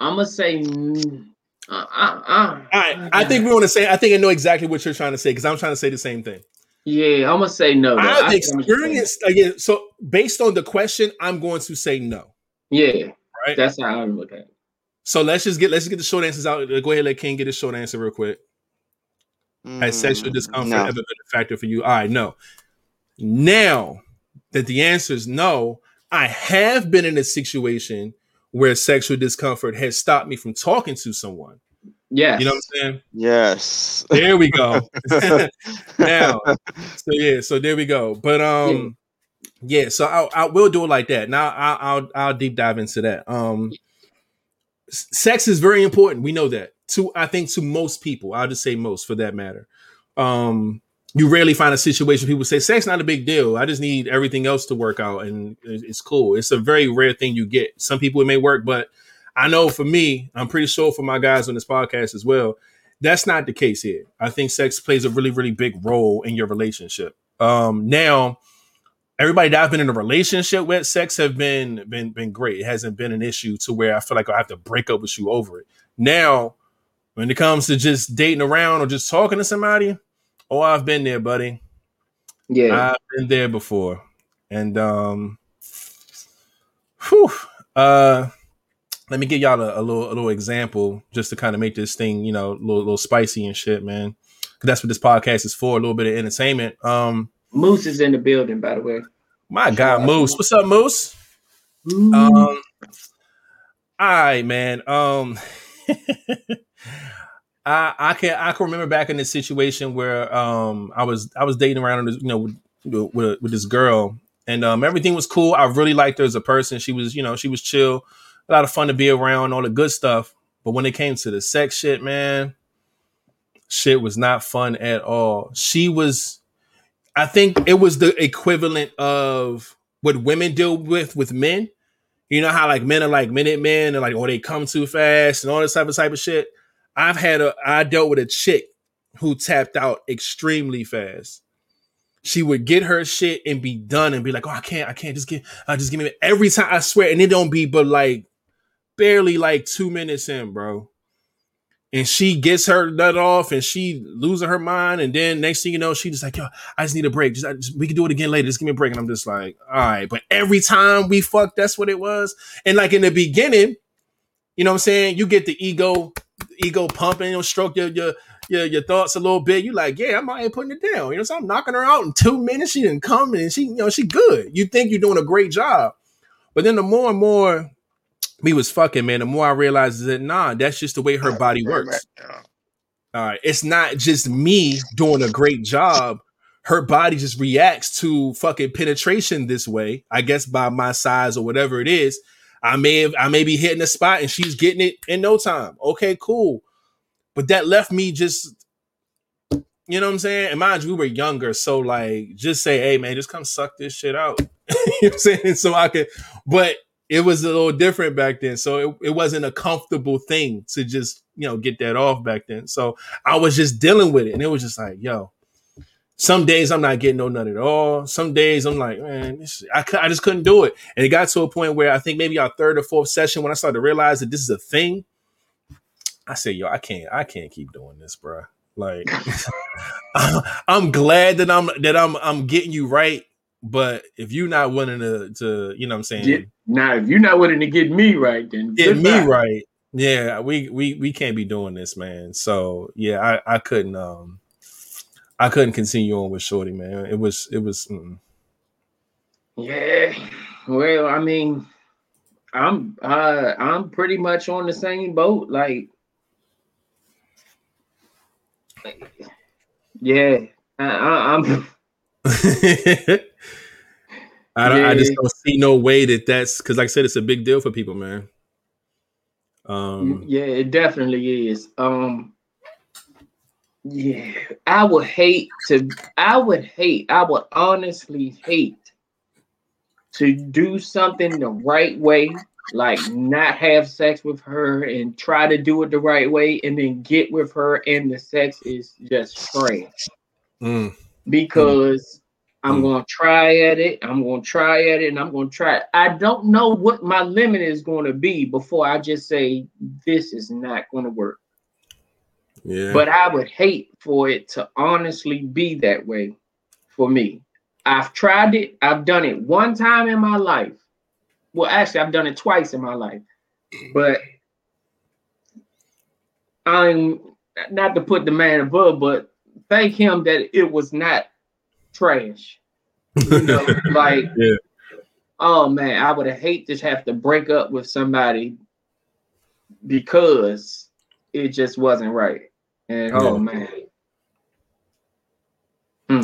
I'm gonna say, mm, uh, uh, uh. All right, I think we want to say. I think I know exactly what you're trying to say because I'm trying to say the same thing. Yeah, I'm gonna say no. though. I I've I'm gonna say- experienced again. So based on the question, I'm going to say no. Yeah, Right. that's how I look at it. So let's just get let's just get the short answers out. Go ahead, let King get his short answer real quick. Has sexual Mm, discomfort no. ever been a factor for you? All right, no. Now that the answer is no, I have been in a situation where sexual discomfort has stopped me from talking to someone. Yes. You know what I'm saying? Yes. There we go. now, so yeah, so there we go. But um, yeah, so I, I will do it like that. Now I, I'll I'll deep dive into that. Um, sex is very important. We know that. To I think to most people, I'll just say most for that matter. Um, you rarely find a situation people say sex not a big deal. I just need everything else to work out, and it's cool. It's a very rare thing you get. Some people it may work, but I know for me, I'm pretty sure for my guys on this podcast as well, that's not the case here. I think sex plays a really, really big role in your relationship. Um, now, everybody that I've been in a relationship with, sex have been been been great. It hasn't been an issue to where I feel like I have to break up with you over it. Now, when it comes to just dating around or just talking to somebody, oh, I've been there, buddy. yeah. I've been there before. And um whew, uh let me give y'all a, a little a little example just to kind of make this thing, you know, a little, little spicy and shit, man. 'Cause that's what this podcast is for, a little bit of entertainment. Um Moose is in the building, by the way. my God, Moose. What's up, Moose? Mm. Um all right, man. Um I I can I can remember back in this situation where um I was I was dating around you know with with, with this girl and um everything was cool. I really liked her as a person. She was you know she was chill, a lot of fun to be around, all the good stuff. But when it came to the sex shit, man, shit was not fun at all. She was, I think it was the equivalent of what women deal with with men. You know how like men are like minute men and like oh they come too fast and all this type of type of shit. I've had a I dealt with a chick who tapped out extremely fast. She would get her shit and be done and be like, oh I can't I can't just get uh, just give me every time I swear and it don't be but like barely like two minutes in, bro. And she gets her nut off and she losing her mind. And then next thing you know, she just like, yo, I just need a break. Just, I just- we can do it again later. Just give me a break. And I'm just like, all right. But every time we fuck, that's what it was. And like in the beginning, you know what I'm saying? You get the ego, ego pumping, you know, stroke your, your, your, your thoughts a little bit. You like, yeah, I'm out putting it down. You know, so I'm knocking her out in two minutes. She didn't come and she, you know, she good. You think you're doing a great job. But then the more and more we was fucking, man, the more I realized that nah, that's just the way her body works. All right. It's not just me doing a great job. Her body just reacts to fucking penetration this way. I guess by my size or whatever it is. I may have I may be hitting a spot and she's getting it in no time. Okay, cool. But that left me just you know what I'm saying? And mind you, we were younger, so like just say, hey man, just come suck this shit out. you know what I'm saying? So I could, but it was a little different back then. So it, it wasn't a comfortable thing to just, you know, get that off back then. So I was just dealing with it. And it was just like, yo, some days I'm not getting no nut at all. Some days I'm like, man, this, I, I just couldn't do it. And it got to a point where I think maybe our third or fourth session, when I started to realize that this is a thing, I said, yo, I can't, I can't keep doing this, bro. Like, I'm glad that I'm that I'm I'm getting you right, but if you're not willing to to you know what I'm saying, Get, now if you're not willing to get me right, then get me right. Yeah, we we we can't be doing this, man. So yeah, I I couldn't um I couldn't continue on with Shorty, man. It was it was. Mm. Yeah, well, I mean, I'm uh I'm pretty much on the same boat. Like yeah, I, am I, yeah. I just don't see no way that that's because, like I said, it's a big deal for people, man. Um, yeah, it definitely is. Um, yeah, I would hate to. I would hate. I would honestly hate to do something the right way like not have sex with her and try to do it the right way and then get with her and the sex is just trash. Mm. Because mm. I'm mm. gonna try at it, I'm gonna try at it, and I'm gonna try. I don't know what my limit is gonna be before I just say this is not gonna work. Yeah. But I would hate for it to honestly be that way for me. I've tried it, I've done it one time in my life well, actually, I've done it twice in my life, but I'm not to put the man above, but thank him that it was not trash. You know, like, yeah. oh man, I would hate to have to break up with somebody because it just wasn't right. And oh man. Hmm.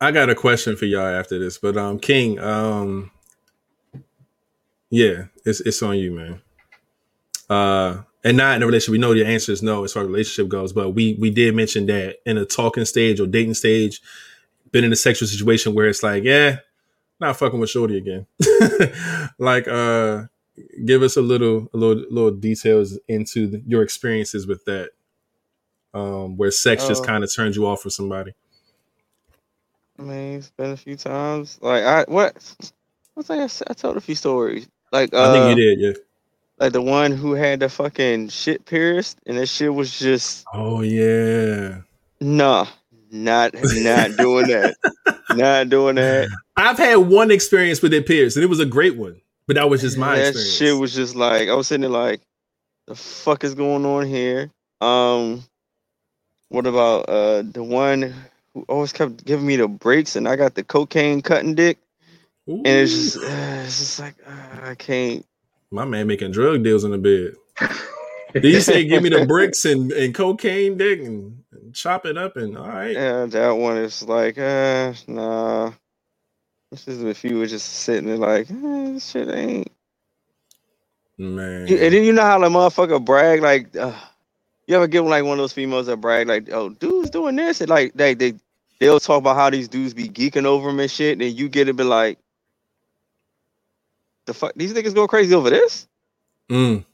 I got a question for y'all after this, but um, King, um, yeah, it's it's on you, man. Uh, and not in a relationship. We know the answer is no as far as relationship goes, but we we did mention that in a talking stage or dating stage, been in a sexual situation where it's like, yeah, not fucking with Shorty again. like, uh, give us a little a little little details into the, your experiences with that, um, where sex just kind of turns you off for somebody. I mean, it's been a few times. Like I what I think I, I told a few stories. Like uh, I think you uh, did, yeah. Like the one who had the fucking shit pierced, and that shit was just. Oh yeah. Nah, not not doing that. Not doing that. I've had one experience with it pierced, and it was a great one. But that was just my that experience. shit was just like I was sitting there like, the fuck is going on here? Um, what about uh the one who always kept giving me the breaks, and I got the cocaine cutting dick. Ooh. And it's just, uh, it's just like uh, I can't. My man making drug deals in the bed. Did you say give me the bricks and, and cocaine dick and, and, chop it up and all right? Yeah, that one is like, uh, nah. This is if you were just sitting there like, eh, this shit ain't. Man. You, and then you know how the motherfucker brag like, uh, you ever get like one of those females that brag like, oh, dude's doing this, and like they they they'll talk about how these dudes be geeking over them and shit, and you get it, be like, the fuck these niggas go crazy over this? Mm.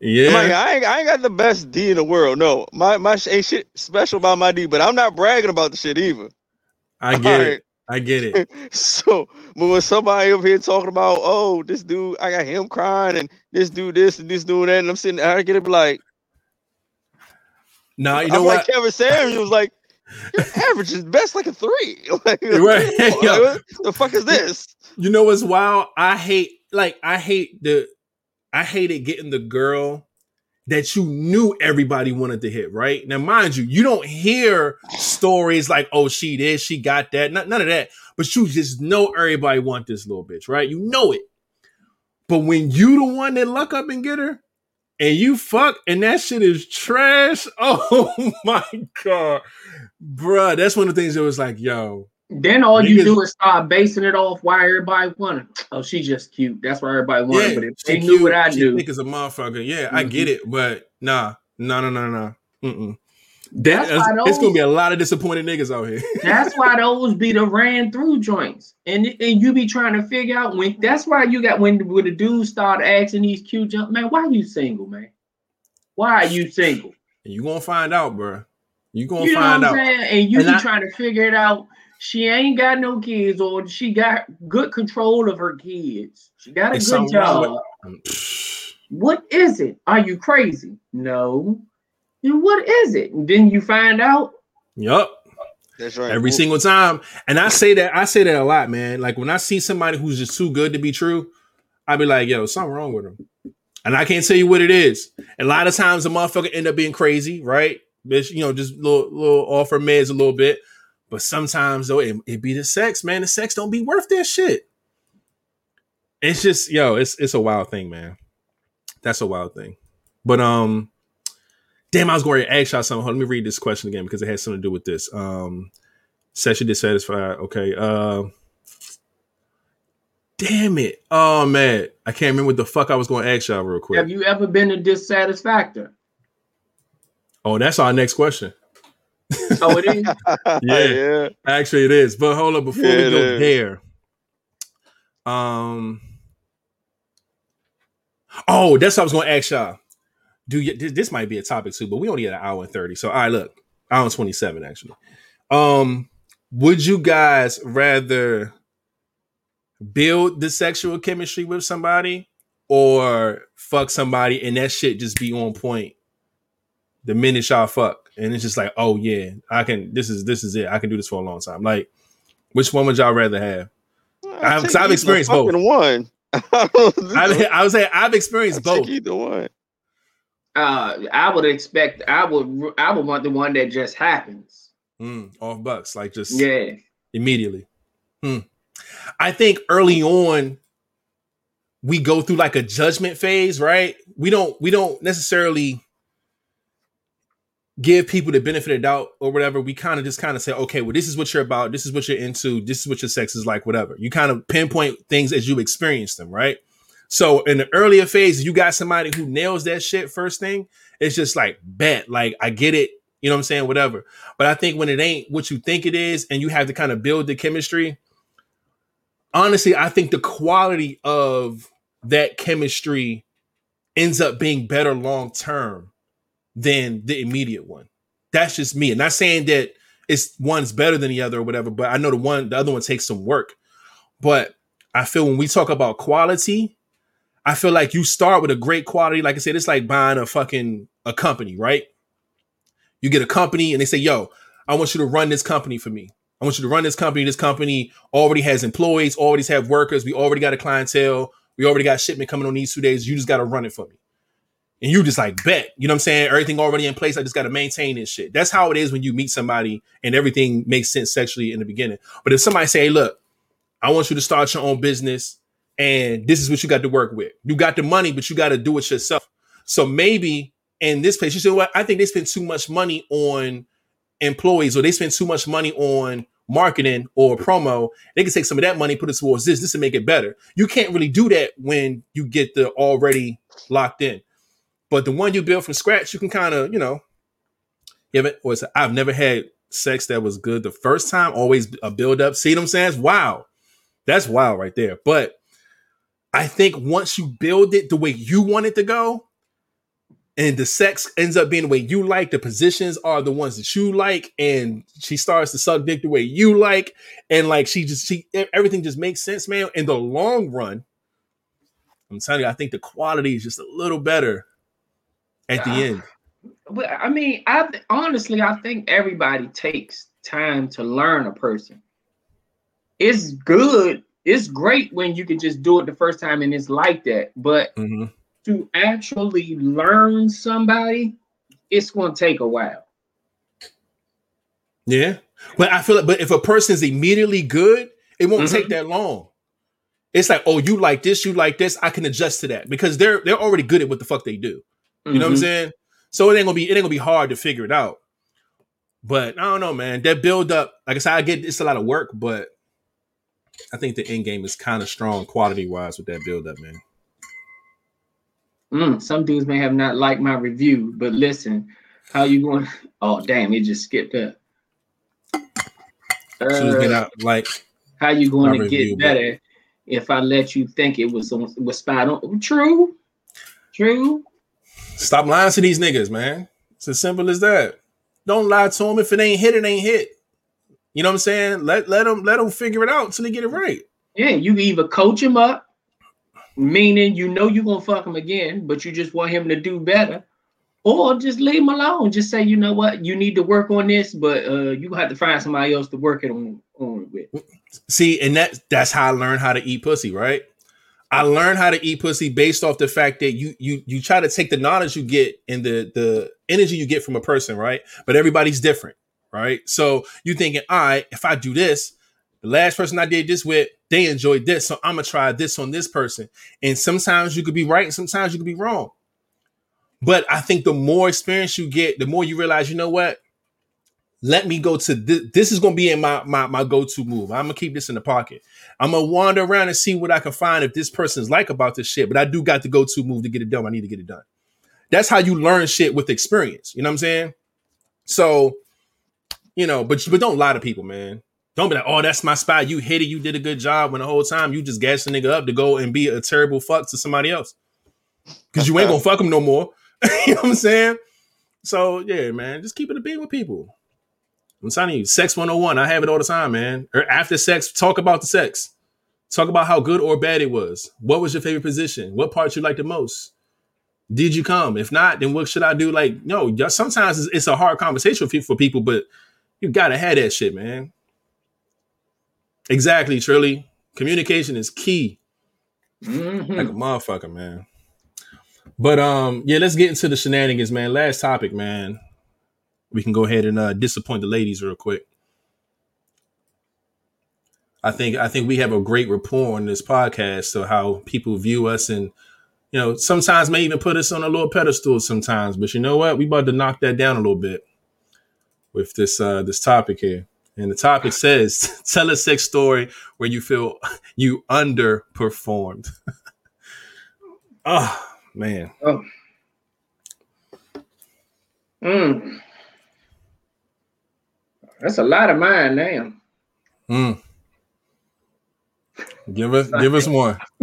Yeah, like, I ain't, I ain't got the best D in the world. No, my my ain't shit special about my D, but I'm not bragging about the shit either. I get All it. I get it. so, but when somebody up here talking about, oh, this dude, I got him crying, and this dude this and this dude that, and I'm sitting, there, I get it, like, nah, you know I'm what? Like Kevin Samuels, was like, your average is best like a three. like, right. Like, the fuck is this? You know what's wild? I hate like I hate the I hated getting the girl that you knew everybody wanted to hit, right? Now, mind you, you don't hear stories like, oh, she did, she got that, none, none of that, but you just know everybody want this little bitch, right? You know it. But when you the one that luck up and get her, and you fuck, and that shit is trash, oh my god, bruh, that's one of the things that was like, yo, then all you do is start basing it off why everybody wanted. Oh, she's just cute. That's why everybody wanted. Yeah, but if they knew what I knew, think as a motherfucker. Yeah, mm-hmm. I get it, but nah, no, no, no, no. Mm-mm. That's it's, why those, it's gonna be a lot of disappointed niggas out here. that's why those be the ran through joints, and and you be trying to figure out when. That's why you got when when the dudes start asking these cute jump man, why are you single, man? Why are you single? You gonna find out, bro. You gonna you find out, and you and be I, trying to figure it out she ain't got no kids or she got good control of her kids. She got a it's good job. what is it? Are you crazy? No. Then what is it? And then you find out. Yup. That's right. Every single time. And I say that, I say that a lot, man. Like when I see somebody who's just too good to be true, I'd be like, yo, something wrong with them. And I can't tell you what it is. And a lot of times the motherfucker end up being crazy, right? Bitch, you know, just little little off her meds a little bit. But sometimes though, it, it be the sex, man. The sex don't be worth that shit. It's just, yo, it's it's a wild thing, man. That's a wild thing. But um, damn, I was going to ask y'all something. Let me read this question again because it has something to do with this. Um, sexually dissatisfied. Okay. Uh, damn it. Oh man, I can't remember what the fuck I was going to ask y'all real quick. Have you ever been a dissatisfactor? Oh, that's our next question. Oh, it is. yeah, yeah, actually, it is. But hold up, before yeah, we go there, um, oh, that's what I was going to ask y'all. Do you? This might be a topic too, but we only had an hour and thirty. So, all right, look, hour and twenty seven actually. Um, would you guys rather build the sexual chemistry with somebody or fuck somebody and that shit just be on point the minute y'all fuck? And it's just like, oh yeah, I can. This is this is it. I can do this for a long time. Like, which one would y'all rather have? I've, I've experienced both. One. I, I would say I've experienced both. Either one. Uh, I would expect. I would. I would want the one that just happens. Mm, off bucks, like just yeah, immediately. Hmm. I think early on we go through like a judgment phase, right? We don't. We don't necessarily give people the benefit of doubt or whatever, we kind of just kind of say, okay, well, this is what you're about, this is what you're into, this is what your sex is like, whatever. You kind of pinpoint things as you experience them, right? So in the earlier phase, you got somebody who nails that shit first thing. It's just like bet, like I get it, you know what I'm saying, whatever. But I think when it ain't what you think it is, and you have to kind of build the chemistry. Honestly, I think the quality of that chemistry ends up being better long term than the immediate one. That's just me. And not saying that it's one's better than the other or whatever, but I know the one, the other one takes some work. But I feel when we talk about quality, I feel like you start with a great quality. Like I said, it's like buying a fucking a company, right? You get a company and they say, yo, I want you to run this company for me. I want you to run this company. This company already has employees, already have workers. We already got a clientele. We already got shipment coming on these two days. You just got to run it for me and you just like bet, you know what I'm saying? Everything already in place. I just got to maintain this shit. That's how it is when you meet somebody and everything makes sense sexually in the beginning. But if somebody say, hey, look, I want you to start your own business and this is what you got to work with. You got the money, but you got to do it yourself. So maybe in this place, you say, well, I think they spend too much money on employees or they spend too much money on marketing or promo. They can take some of that money, put it towards this, this to make it better. You can't really do that when you get the already locked in. But the one you build from scratch, you can kind of, you know, give it. Or I've never had sex that was good the first time. Always a build up. See I'm saying? Wow. That's wild right there. But I think once you build it the way you want it to go, and the sex ends up being the way you like, the positions are the ones that you like, and she starts to suck dick the way you like, and like she just she everything just makes sense, man. In the long run, I'm telling you, I think the quality is just a little better at the end. But I mean, I honestly, I think everybody takes time to learn a person. It's good. It's great when you can just do it the first time and it's like that. But mm-hmm. to actually learn somebody, it's going to take a while. Yeah. But I feel like, but if a person is immediately good, it won't mm-hmm. take that long. It's like, oh, you like this, you like this. I can adjust to that because they're they're already good at what the fuck they do. You mm-hmm. know what I'm mm-hmm. saying? So it ain't gonna be it ain't gonna be hard to figure it out. But I don't know, man. That build up, like I said, I get it's a lot of work, but I think the end game is kind of strong quality wise with that build up, man. Mm, some dudes may have not liked my review, but listen, how you going? Oh, damn, it just skipped up. Uh, like how you going to get better if I let you think it was was spot on? True, true. Stop lying to these niggas, man. It's as simple as that. Don't lie to them. If it ain't hit, it ain't hit. You know what I'm saying? Let let them let them figure it out until they get it right. Yeah, you either coach him up, meaning you know you're gonna fuck him again, but you just want him to do better, or just leave him alone. Just say, you know what, you need to work on this, but uh, you have to find somebody else to work it on, on with. See, and that that's how I learned how to eat pussy, right? I learned how to eat pussy based off the fact that you you you try to take the knowledge you get and the the energy you get from a person, right? But everybody's different right? So you thinking, all right, if I do this, the last person I did this with, they enjoyed this, so I'm gonna try this on this person. And sometimes you could be right, and sometimes you could be wrong. But I think the more experience you get, the more you realize, you know what? Let me go to this. This is gonna be in my my, my go-to move. I'm gonna keep this in the pocket. I'm gonna wander around and see what I can find if this person's like about this shit. But I do got the go-to move to get it done. I need to get it done. That's how you learn shit with experience. You know what I'm saying? So you know, but but don't lie to people, man. Don't be like, oh, that's my spot. You hit it. You did a good job. When the whole time you just gas the nigga up to go and be a terrible fuck to somebody else, because you ain't gonna fuck him no more. you know what I'm saying? So yeah, man, just keep it a beat with people. I'm telling you, sex 101. I have it all the time, man. Or after sex, talk about the sex. Talk about how good or bad it was. What was your favorite position? What part you liked the most? Did you come? If not, then what should I do? Like, no, sometimes it's, it's a hard conversation for people, but you gotta have that shit, man. Exactly, Trilly. Communication is key. Mm-hmm. Like a motherfucker, man. But um, yeah, let's get into the shenanigans, man. Last topic, man. We can go ahead and uh, disappoint the ladies real quick. I think I think we have a great rapport on this podcast, so how people view us and you know sometimes may even put us on a little pedestal sometimes. But you know what? We about to knock that down a little bit with this uh, this topic here. And the topic says, tell a sex story where you feel you underperformed. oh, man. Oh. Mm. That's a lot of mine now. Mm. Give us give us one.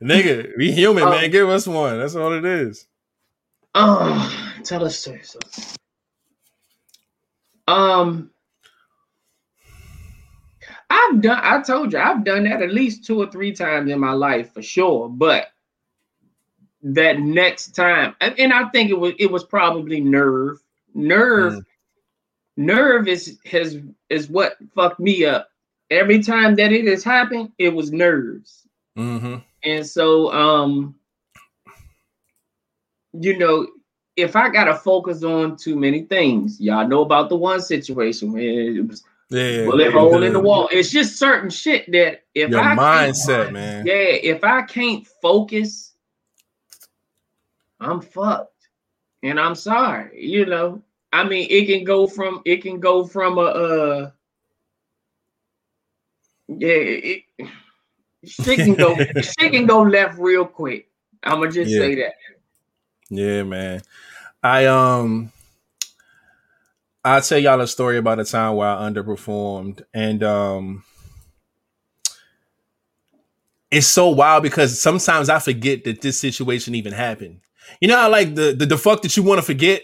Nigga, we human, man. Give us one. That's all it is. Oh, tell us story. Um, I've done. I told you I've done that at least two or three times in my life for sure. But that next time, and I think it was it was probably nerve. Nerve, mm. Nerve is has is what fucked me up. Every time that it has happened, it was nerves. Mm-hmm. And so, um, you know, if I gotta focus on too many things, y'all know about the one situation where it was yeah, bullet yeah, hole in the wall. It's just certain shit that if Your I mindset, man. Yeah, if I can't focus, I'm fucked. And I'm sorry, you know. I mean, it can go from it can go from a uh yeah, it, shit can go she can go left real quick. I'm gonna just yeah. say that. Yeah, man. I um I'll tell y'all a story about a time where I underperformed and um it's so wild because sometimes I forget that this situation even happened. You know how like the the, the fuck that you want to forget?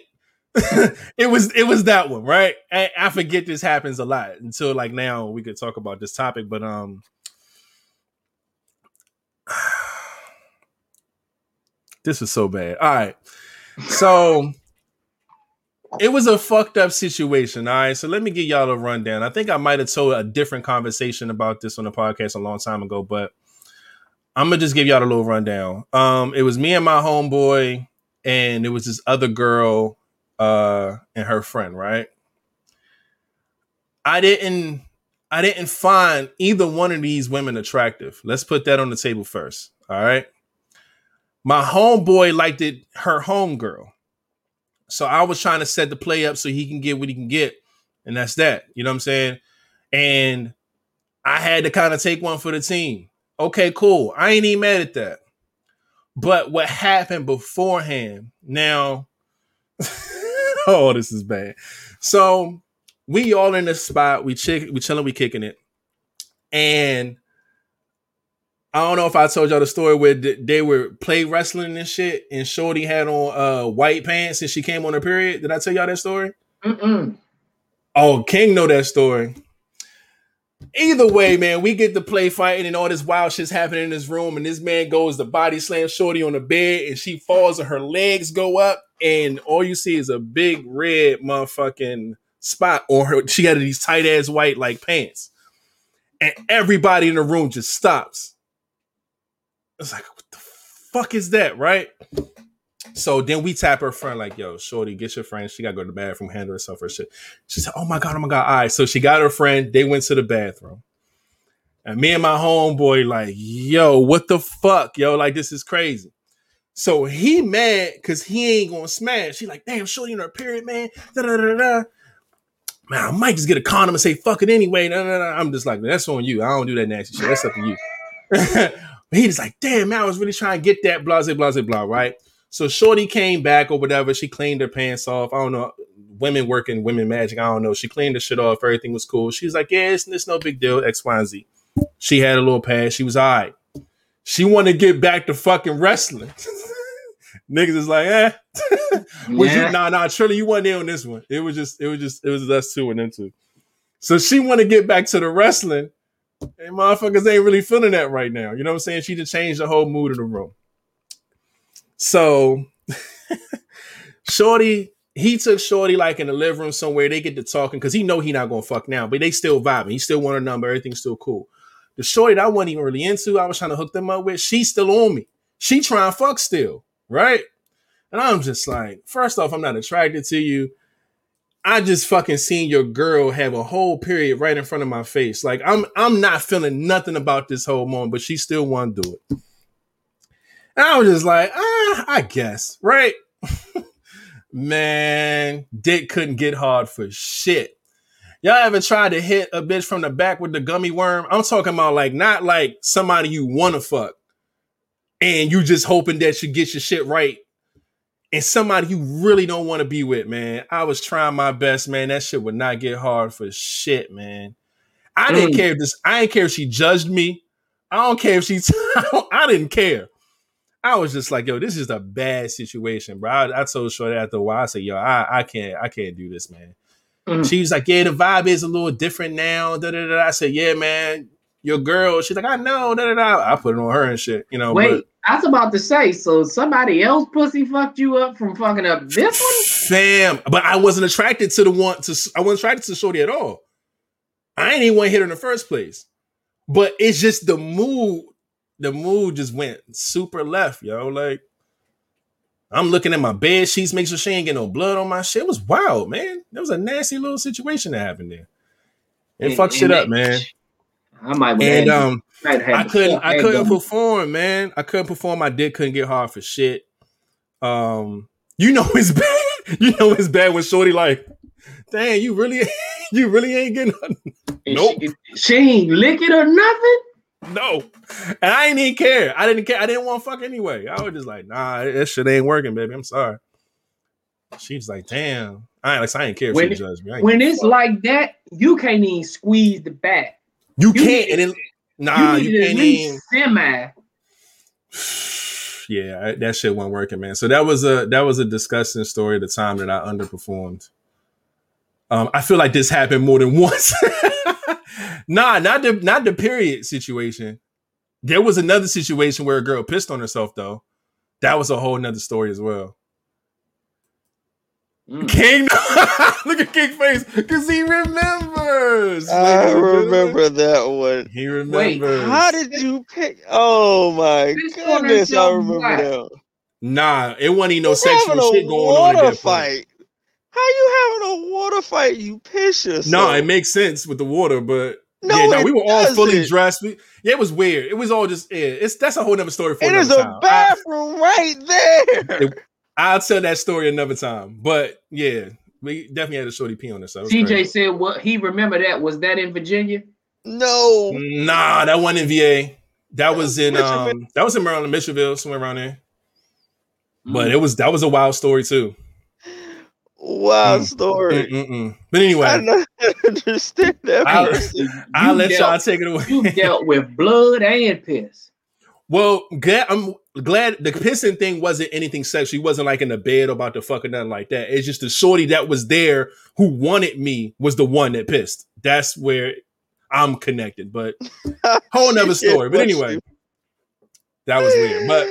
it was it was that one, right? I, I forget this happens a lot until like now we could talk about this topic, but um this is so bad. All right. So it was a fucked up situation. All right. So let me give y'all a rundown. I think I might have told a different conversation about this on the podcast a long time ago, but I'm gonna just give y'all a little rundown. Um, it was me and my homeboy, and it was this other girl, uh, and her friend, right? I didn't I didn't find either one of these women attractive. Let's put that on the table first. All right. My homeboy liked it, her homegirl. So I was trying to set the play up so he can get what he can get. And that's that. You know what I'm saying? And I had to kind of take one for the team. Okay, cool. I ain't even mad at that. But what happened beforehand? Now, oh, this is bad. So we all in the spot. We chick, we chilling, we kicking it, and I don't know if I told y'all the story where they were play wrestling and shit, and Shorty had on uh white pants and she came on her period. Did I tell y'all that story? Mm-mm. Oh, King know that story. Either way, man, we get to play fighting and all this wild shit's happening in this room, and this man goes to body slam Shorty on the bed, and she falls and her legs go up, and all you see is a big red motherfucking spot on her. She had these tight ass white like pants, and everybody in the room just stops. It's like, what the fuck is that, right? So then we tap her friend, like, yo, Shorty, get your friend. She got to go to the bathroom, handle herself her shit. She said, oh my God, oh my God. All right. So she got her friend. They went to the bathroom. And me and my homeboy, like, yo, what the fuck? Yo, like, this is crazy. So he mad because he ain't gonna smash. She like, damn, Shorty in her period, man. Da, da, da, da man, I might just get a condom and say fuck it anyway. No, no. I'm just like, that's on you. I don't do that nasty shit. That's up to you. he was like, damn, man, I was really trying to get that, blah, blah, blah, right? So Shorty came back or whatever. She cleaned her pants off. I don't know. Women working, women magic. I don't know. She cleaned the shit off. Everything was cool. She was like, yeah, it's, it's no big deal. X, Y, and Z. She had a little pad. She was all right. She wanted to get back to fucking wrestling. niggas is like, eh. was yeah. you nah nah Shirley, you wasn't there on this one. It was just it was just it was us two and them two. So she want to get back to the wrestling, and motherfuckers ain't really feeling that right now. You know what I'm saying? She just changed the whole mood of the room. So Shorty, he took Shorty like in the living room somewhere. They get to talking because he know he not gonna fuck now, but they still vibing. He still want a number. Everything's still cool. The Shorty that I wasn't even really into, I was trying to hook them up with. She's still on me. She trying fuck still right? And I'm just like, first off, I'm not attracted to you. I just fucking seen your girl have a whole period right in front of my face. Like I'm I'm not feeling nothing about this whole moment, but she still want to do it. And I was just like, ah, I guess, right? Man, dick couldn't get hard for shit. Y'all ever tried to hit a bitch from the back with the gummy worm? I'm talking about like not like somebody you want to fuck, and you just hoping that you get your shit right and somebody you really don't want to be with, man. I was trying my best, man. That shit would not get hard for shit, man. I didn't mm. care if this. I didn't care if she judged me. I don't care if she. I didn't care. I was just like, yo, this is a bad situation, bro. I, I told Shorty after a while, I said, yo, I, I can't, I can't do this, man. Mm. She was like, yeah, the vibe is a little different now. Da, da, da. I said, yeah, man, your girl. She's like, I know. Da, da, da. I put it on her and shit, you know. Wait, but, I was about to say, so somebody else pussy fucked you up from fucking up this one? Fam, but I wasn't attracted to the one to I wasn't attracted to Shorty at all. I ain't even want to hit her in the first place. But it's just the mood, the mood just went super left, yo. Like I'm looking at my bed sheets, make sure she ain't getting no blood on my shit. It was wild, man. That was a nasty little situation that happened there. It fucked shit up, man. I might and um I couldn't I couldn't perform, man. I couldn't perform. My dick couldn't get hard for shit. Um, you know it's bad. You know it's bad when Shorty like, dang, you really you really ain't getting nothing. Nope. She, she ain't licking or nothing. No. And I didn't even care. I didn't care. I didn't want to fuck anyway. I was just like, nah, that shit ain't working, baby. I'm sorry. She's like, damn. I ain't like I ain't care if when, she judged me. When it's fuck. like that, you can't even squeeze the back. You, you can't, and then nah, you, you can't even semi. Yeah, that shit wasn't working, man. So that was a that was a disgusting story at the time that I underperformed. Um, I feel like this happened more than once. Nah, not the not the period situation. There was another situation where a girl pissed on herself though. That was a whole nother story as well. Mm. King, look at King face because he remembers. I ladies remember that one. He remembers. How did you pick? Oh my This goodness, I remember that. Nah, it wasn't even no You sexual shit going on. water at that point. fight. How you having a water fight? You piss yourself. No, it makes sense with the water, but No, yeah, no, it we were all fully doesn't. dressed. We, yeah, it was weird. It was all just yeah. It's that's a whole nother story for It is another a time. I, bathroom right there. It- I'll tell that story another time. But yeah, we definitely had a shorty pee on us. So it TJ crazy. said what he remember that was that in Virginia. no, Nah, that wasn't in VA. That was in um that was in Maryland, Mitchellville, somewhere around there. Mm. But it was that was a wild story too. Wild Mm. story. Mm-mm-mm. But I anyway, don't understand that. I'll- I'll let dealt- y'all take it away. You dealt with blood and piss. Well, glad, I'm glad the pissing thing wasn't anything sexual. He wasn't like in the bed about to fuck or nothing like that. It's just the shorty that was there who wanted me was the one that pissed. That's where I'm connected. But whole nother She story. But anyway, that was weird. But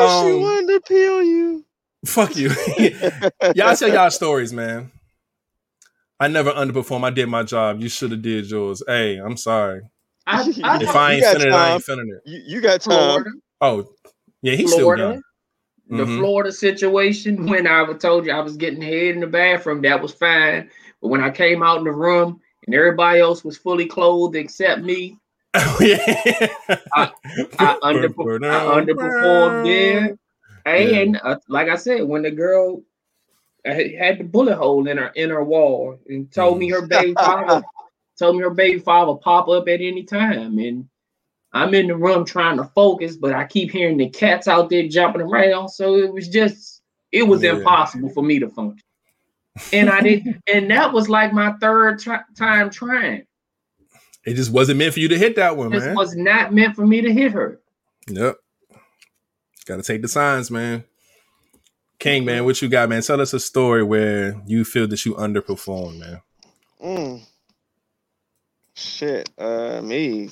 Ah, she um, wanted to peel you. Fuck you. y'all tell y'all stories, man. I never underperformed. I did my job. You should have did yours. Hey, I'm sorry. I, I If You I ain't got feeling it, I ain't feeling it. You, you got time. Florida, Oh, yeah, he's still Florida, young. the Mhm. Florida situation. When I was told you I was getting head in the bathroom, that was fine. But when I came out in the room and everybody else was fully clothed except me, Oh, yeah. I, I, underper- I underperformed there. And uh, like I said, when the girl had the bullet hole in her in her wall and told me her baby father told me her baby father pop up at any time, and I'm in the room trying to focus, but I keep hearing the cats out there jumping around, so it was just it was Yeah. impossible for me to function. And I didn't, and that was like my third try- time trying. It just wasn't meant for you to hit that one, This man. was not meant for me to hit her. Yep. Got to take the signs, man. King, man, what you got, man? Tell us a story where you feel that you underperformed, man. Mm. Shit, uh, me.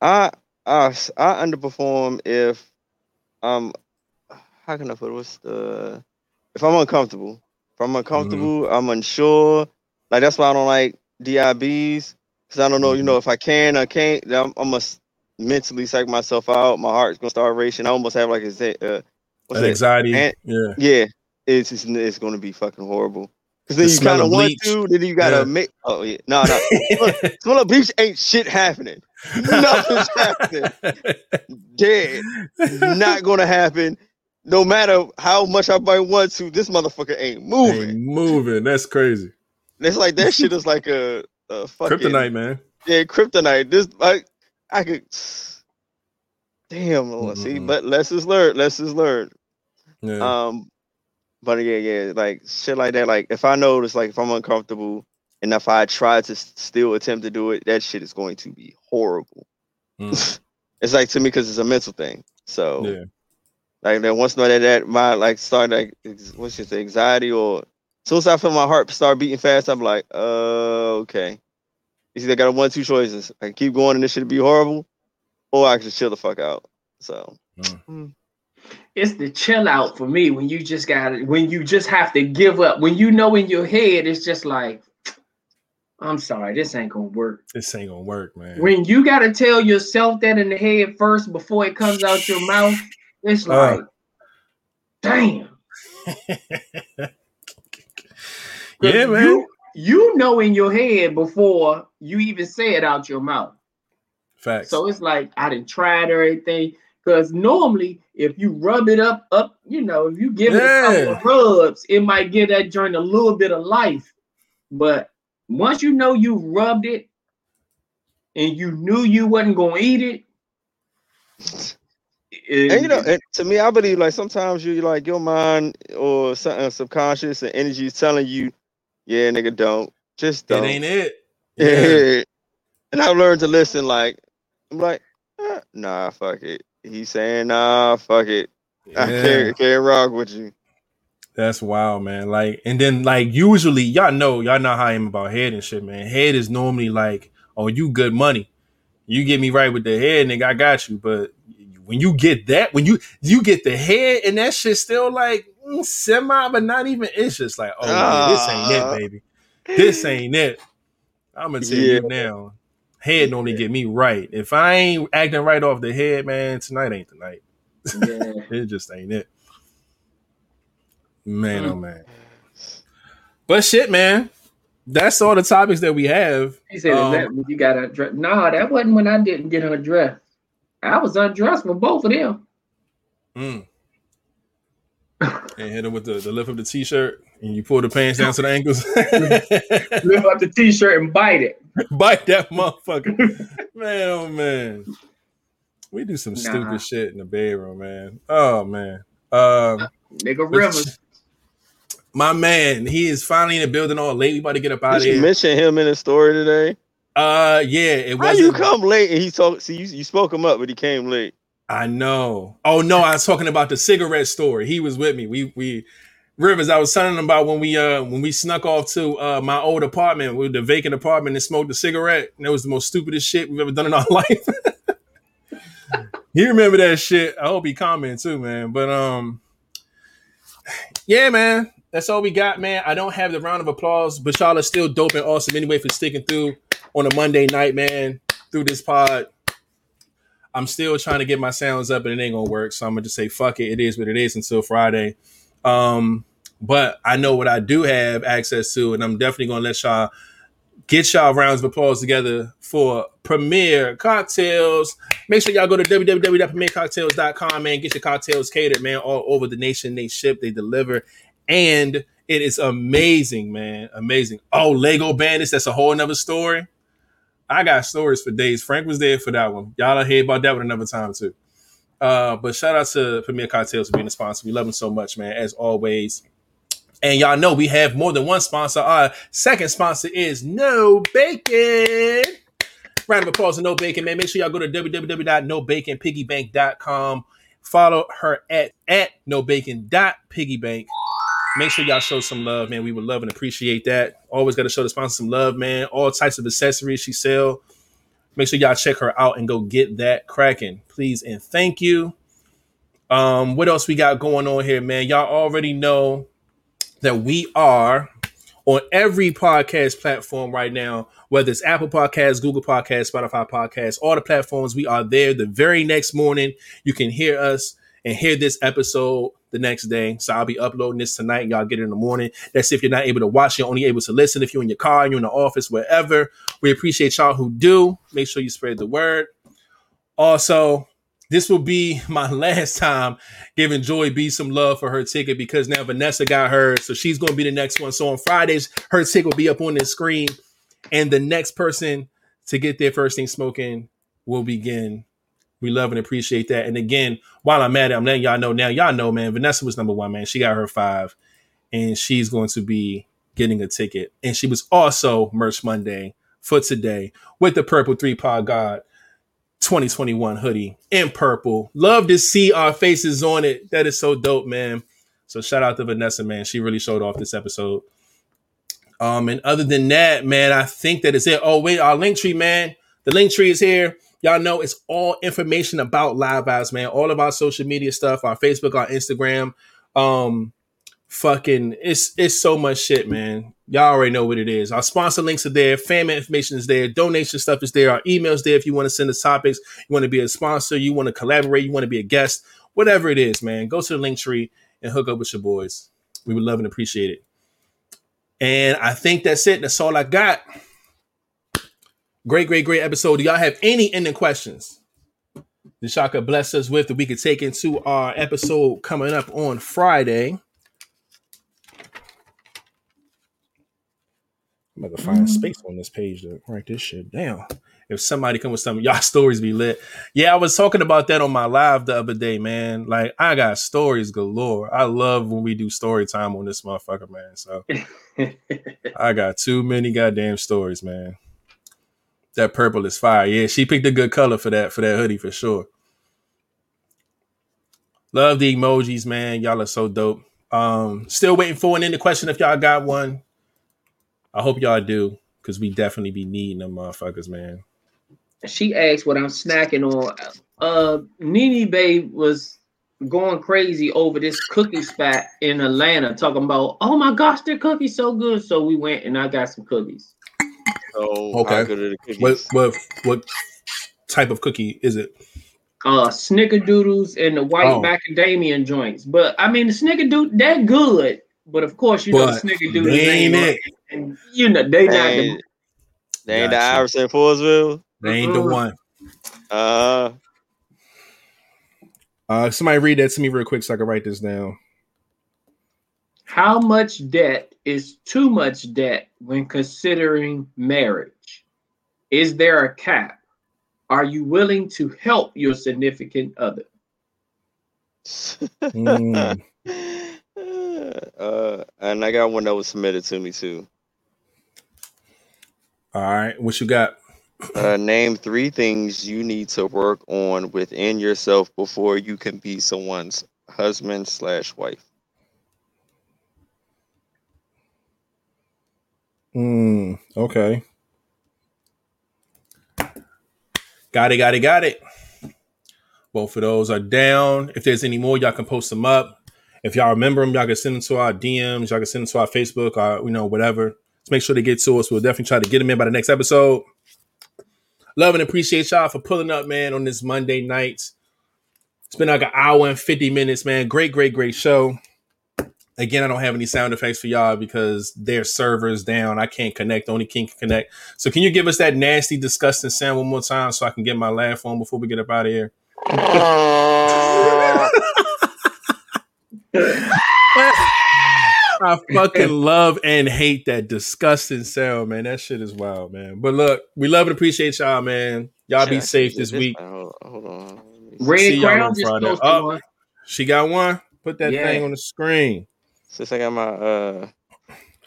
I I I underperform if um how can I put it? What's the if I'm uncomfortable. If I'm uncomfortable, I'm unsure. Like that's why I don't like DIBs because I don't know. You know, if I can, I can't. I'm, I'm s- mentally psych myself out. My heart's gonna start racing. I almost have like a uh, what's That it? anxiety. And- yeah. Yeah, it's just, it's gonna be fucking horrible. Because then The you kind of want to, then you gotta Yeah. make. Oh yeah, no, no. Smell of bleach ain't shit happening. Nothing's happening. Dead. Not gonna happen. No matter how much I might want to, this motherfucker ain't moving. Ain't moving. That's crazy. It's like that shit is like a, a fucking Kryptonite, man. Yeah, kryptonite. This like I could. Damn, Lord, see, Mm-mm. but lessons learned. Lessons learned. Yeah. Um, but yeah, yeah, like shit like that. Like if I notice, like if I'm uncomfortable, and if I try to still attempt to do it, that shit is going to be horrible. Mm. It's like to me because it's a mental thing. So yeah. like then once know that that my like start like what's your anxiety or as soon as I feel my heart start beating fast, I'm like, uh, okay. You see, I got one two choices. I can keep going and this should be horrible, or I can just chill the fuck out. So It's the chill out for me when you just got to when you just have to give up. When you know in your head it's just like, I'm sorry, this ain't gonna work. This ain't gonna work, man. When you gotta tell yourself that in the head first before it comes out your mouth, it's Uh. like, damn. yeah, man. You, you know in your head before you even say it out your mouth. Facts. So it's like I didn't try it or anything. Because normally, if you rub it up, up, you know, if you give it a couple of rubs, it might give that joint a little bit of life. But once you know you rubbed it and you knew you wasn't gonna eat it, it- and you know, and to me, I believe like sometimes you like your mind or something subconscious and energy is telling you, yeah, nigga, don't just don't. It ain't it. Yeah. Yeah. And I've learned to listen. Like I'm like, eh, nah, fuck it. He's saying, nah, fuck it. I can't, can't rock with you. That's wild, man. Like, and then like usually, y'all know, y'all know how I am about head and shit, man. Head is normally like, oh, you good money. You get me right with the head, nigga, I got you. But when you get that, when you you get the head and that shit still like semi, but not even. It's just like, oh, yeah, this ain't Ah. it, baby. This ain't it. I'm gonna tell yeah. you now. Head yeah. only get me right. If I ain't acting right off the head, man, tonight ain't the night. Yeah. it just ain't it. Man, mm. oh man. But shit, man. That's all the topics that we have. He said, um, that you got undressed? Nah, that wasn't when I didn't get undressed. I was undressed for both of them. Mm. And hit him with the, the lift of the t-shirt and you pull the pants down to the ankles. lift up the t-shirt and bite it. bite that motherfucker. man, oh man. We do some nah. stupid shit in the bedroom, man. Oh man. Um Nigga Rivers. My man, he is finally in the building all late. We about to get up out Did of here. You mention him in the story today. Uh, yeah, it was. How you come late and he talked? See, you, you spoke him up, but he came late. I know. Oh no, I was talking about the cigarette story. He was with me. We we Rivers. I was telling him about when we uh when we snuck off to uh my old apartment with the vacant apartment and smoked a cigarette. And it was the most stupidest shit we've ever done in our life. he remember that shit. I hope he comment too, man. But um, yeah, man. That's all we got, man. I don't have the round of applause, but y'all are still dope and awesome anyway for sticking through on a Monday night, man, through this pod. I'm still trying to get my sounds up and it ain't gonna work. So I'm gonna just say fuck it. It is what it is until Friday. Um, but I know what I do have access to, and I'm definitely gonna let y'all get y'all rounds of applause together for Premier Cocktails. Make sure y'all go to www.premiercocktails.com, man. Get your cocktails catered, man, all over the nation. They ship, they deliver, and it is amazing, man. Amazing. Oh, Lego Bandits, that's a whole nother story. I got stories for days. Frank was there for that one. Y'all will hear about that one another time too. Uh, but shout out to Premier Cocktails for being a sponsor. We love them so much, man, as always. And y'all know we have more than one sponsor. Our second sponsor is No Bacon. Round of applause to No Bacon, man. Make sure y'all go to www.nobaconpiggybank.com. Follow her at, at nobacon.piggybank. Make sure y'all show some love, man. We would love and appreciate that. Always got to show the sponsor some love, man. All types of accessories she sell. Make sure y'all check her out and go get that cracking, please and thank you. Um, what else we got going on here, man? Y'all already know that we are on every podcast platform right now, whether it's Apple Podcasts, Google Podcasts, Spotify Podcasts, all the platforms. We are there the very next morning. You can hear us and hear this episode the next day. So I'll be uploading this tonight. Y'all get it in the morning. That's if you're not able to watch, you're only able to listen. If you're in your car, you're in the office, wherever. We appreciate y'all who do. Make sure you spread the word. Also, this will be my last time giving Joy B some love for her ticket because now Vanessa got hers. So she's going to be the next one. So on Fridays, her ticket will be up on the screen. And the next person to get their first thing smoking will begin we love and appreciate that. And again, while I'm at it, I'm letting y'all know now. Y'all know, man, Vanessa was number one, man. She got her five, and she's going to be getting a ticket. And she was also Merch Monday for today with the Purple Three Pod God 2021 hoodie in purple. Love to see our faces on it. That is so dope, man. So shout out to Vanessa, man. She really showed off this episode. Um, and other than that, man, I think that is it. Oh, wait, our link tree, man. The link tree is here. Y'all know it's all information about Live Vibes, man. All of our social media stuff, our Facebook, our Instagram. Um, fucking, it's it's so much shit, man. Y'all already know what it is. Our sponsor links are there. Fan information is there. Donation stuff is there. Our emails there. If you want to send us topics, you want to be a sponsor, you want to collaborate, you want to be a guest, whatever it is, man. Go to the link tree and hook up with your boys. We would love and appreciate it. And I think that's it. That's all I got. Great, great, great episode. Do y'all have any ending questions? The Shaka bless us with that we could take into our episode coming up on Friday. I'm about to find mm-hmm. space on this page to write this shit down. If somebody come with some y'all stories be lit. Yeah, I was talking about that on my live the other day, man. Like I got stories galore. I love when we do story time on this motherfucker, man. So I got too many goddamn stories, man. That purple is fire. Yeah, she picked a good color for that for that hoodie for sure. Love the emojis, man. Y'all are so dope. Um, still waiting for an end question if y'all got one. I hope y'all do, because we definitely be needing them motherfuckers, man. She asked what I'm snacking on. Uh Nene Babe was going crazy over this cookie spot in Atlanta, talking about, oh my gosh, their cookies so good. So we went and I got some cookies. So Okay. how good are the cookies? What what what type of cookie is it? Uh, snickerdoodles and the white Oh. macadamia joints. But I mean, the snickerdoodle, they're good. But of course, you know, But the snickerdoodles they ain't it. And, you know, they not They the ain't, they ain't the Gotcha. Iverson Forestville. They ain't the Mm-mm. one. Uh, Uh, somebody read that to me real quick so I can write this down. How much debt is too much debt when considering marriage? Is there a cap? Are you willing to help your significant other? Mm. uh, and I got one that was submitted to me too. All right, what you got? Uh, name three things you need to work on within yourself before you can be someone's husband slash wife. Mm, okay. Got it, got it, got it. Both of those are down. If there's any more, y'all can post them up. If y'all remember them, y'all can send them to our DMs. Y'all can send them to our Facebook, or you know, whatever. Let's make sure they get to us. We'll definitely try to get them in by the next episode. Love and appreciate y'all for pulling up, man, on this Monday night. It's been like an hour and 50 minutes, man. Great, great, great show. Again, I don't have any sound effects for y'all because their server's down. I can't connect. Only King can connect. So can you give us that nasty, disgusting sound one more time so I can get my laugh on before we get up out of here? Uh. I fucking love and hate that disgusting sound, man. That shit is wild, man. But look, we love and appreciate y'all, man. Y'all be safe this this- week. Hold hold on. Let me see. Red See y'all Crown on just Friday. posted oh, Up. She got one. Put that Yeah. thing on the screen. Since I got my uh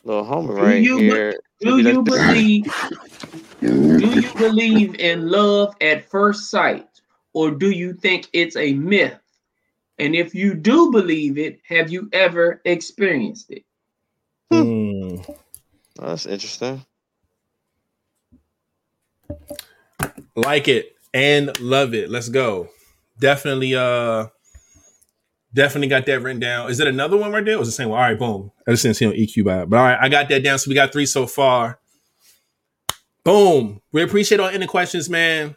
little homie Do right you be- here. Do you believe? Do you believe in love at first sight, or do you think it's a myth? And if you do believe it, have you ever experienced it? Hmm. Oh, that's interesting. like it and love it. Let's go. Definitely uh definitely got that written down. Is it another one right there? Was the same one? All right, boom. I just didn't see on EQ by it. But all right, I got that down. So we got three so far. Boom. We appreciate all any questions, man.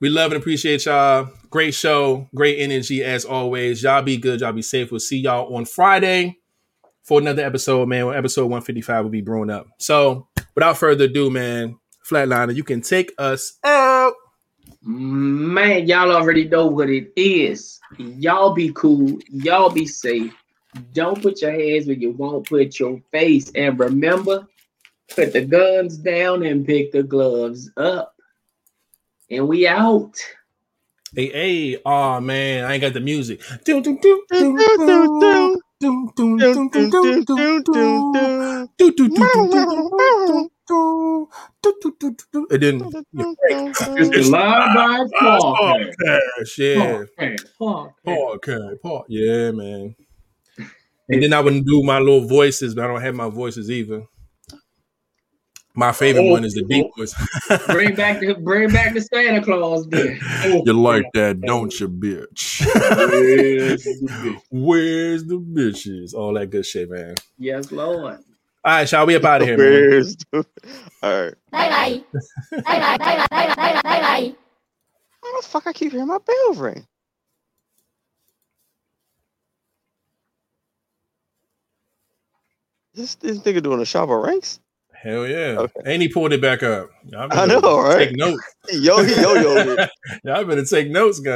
We love and appreciate y'all. Great show, great energy as always. Y'all be good, y'all be safe. We'll see y'all on Friday for another episode, man. Episode 155 will be brewing up. So without further ado, man, Flatliner, you can take us out. Man, y'all already know what it is. Y'all be cool. Y'all be safe. Don't put your hands where you won't put your face. And remember, put the guns down and pick the gloves up. And we out. Hey, hey, oh man, I ain't got the music do, do, do, do, do, and then you know, it's the live by podcast. Yeah. Podcast. Podcast. Podcast. Yeah, man. And then I would do my little voices, but I don't have my voices either. My favorite oh, one is the deep voice. bring back the bring back the Santa Claus then. You like that, don't you, bitch? Where's the bitches? All that good shit, man. Yes, Lord. All right, shall we up out of here, man? The... All right. Bye bye. Bye bye. Bye bye. Bye bye. Bye bye. The fuck I keep hearing my bell ring? This this nigga doing a shop of ranks? Hell yeah. Okay. And he pulled it back up. Y'all I know, right? Take notes. Yo, yo, yo. Y'all better take notes, guys.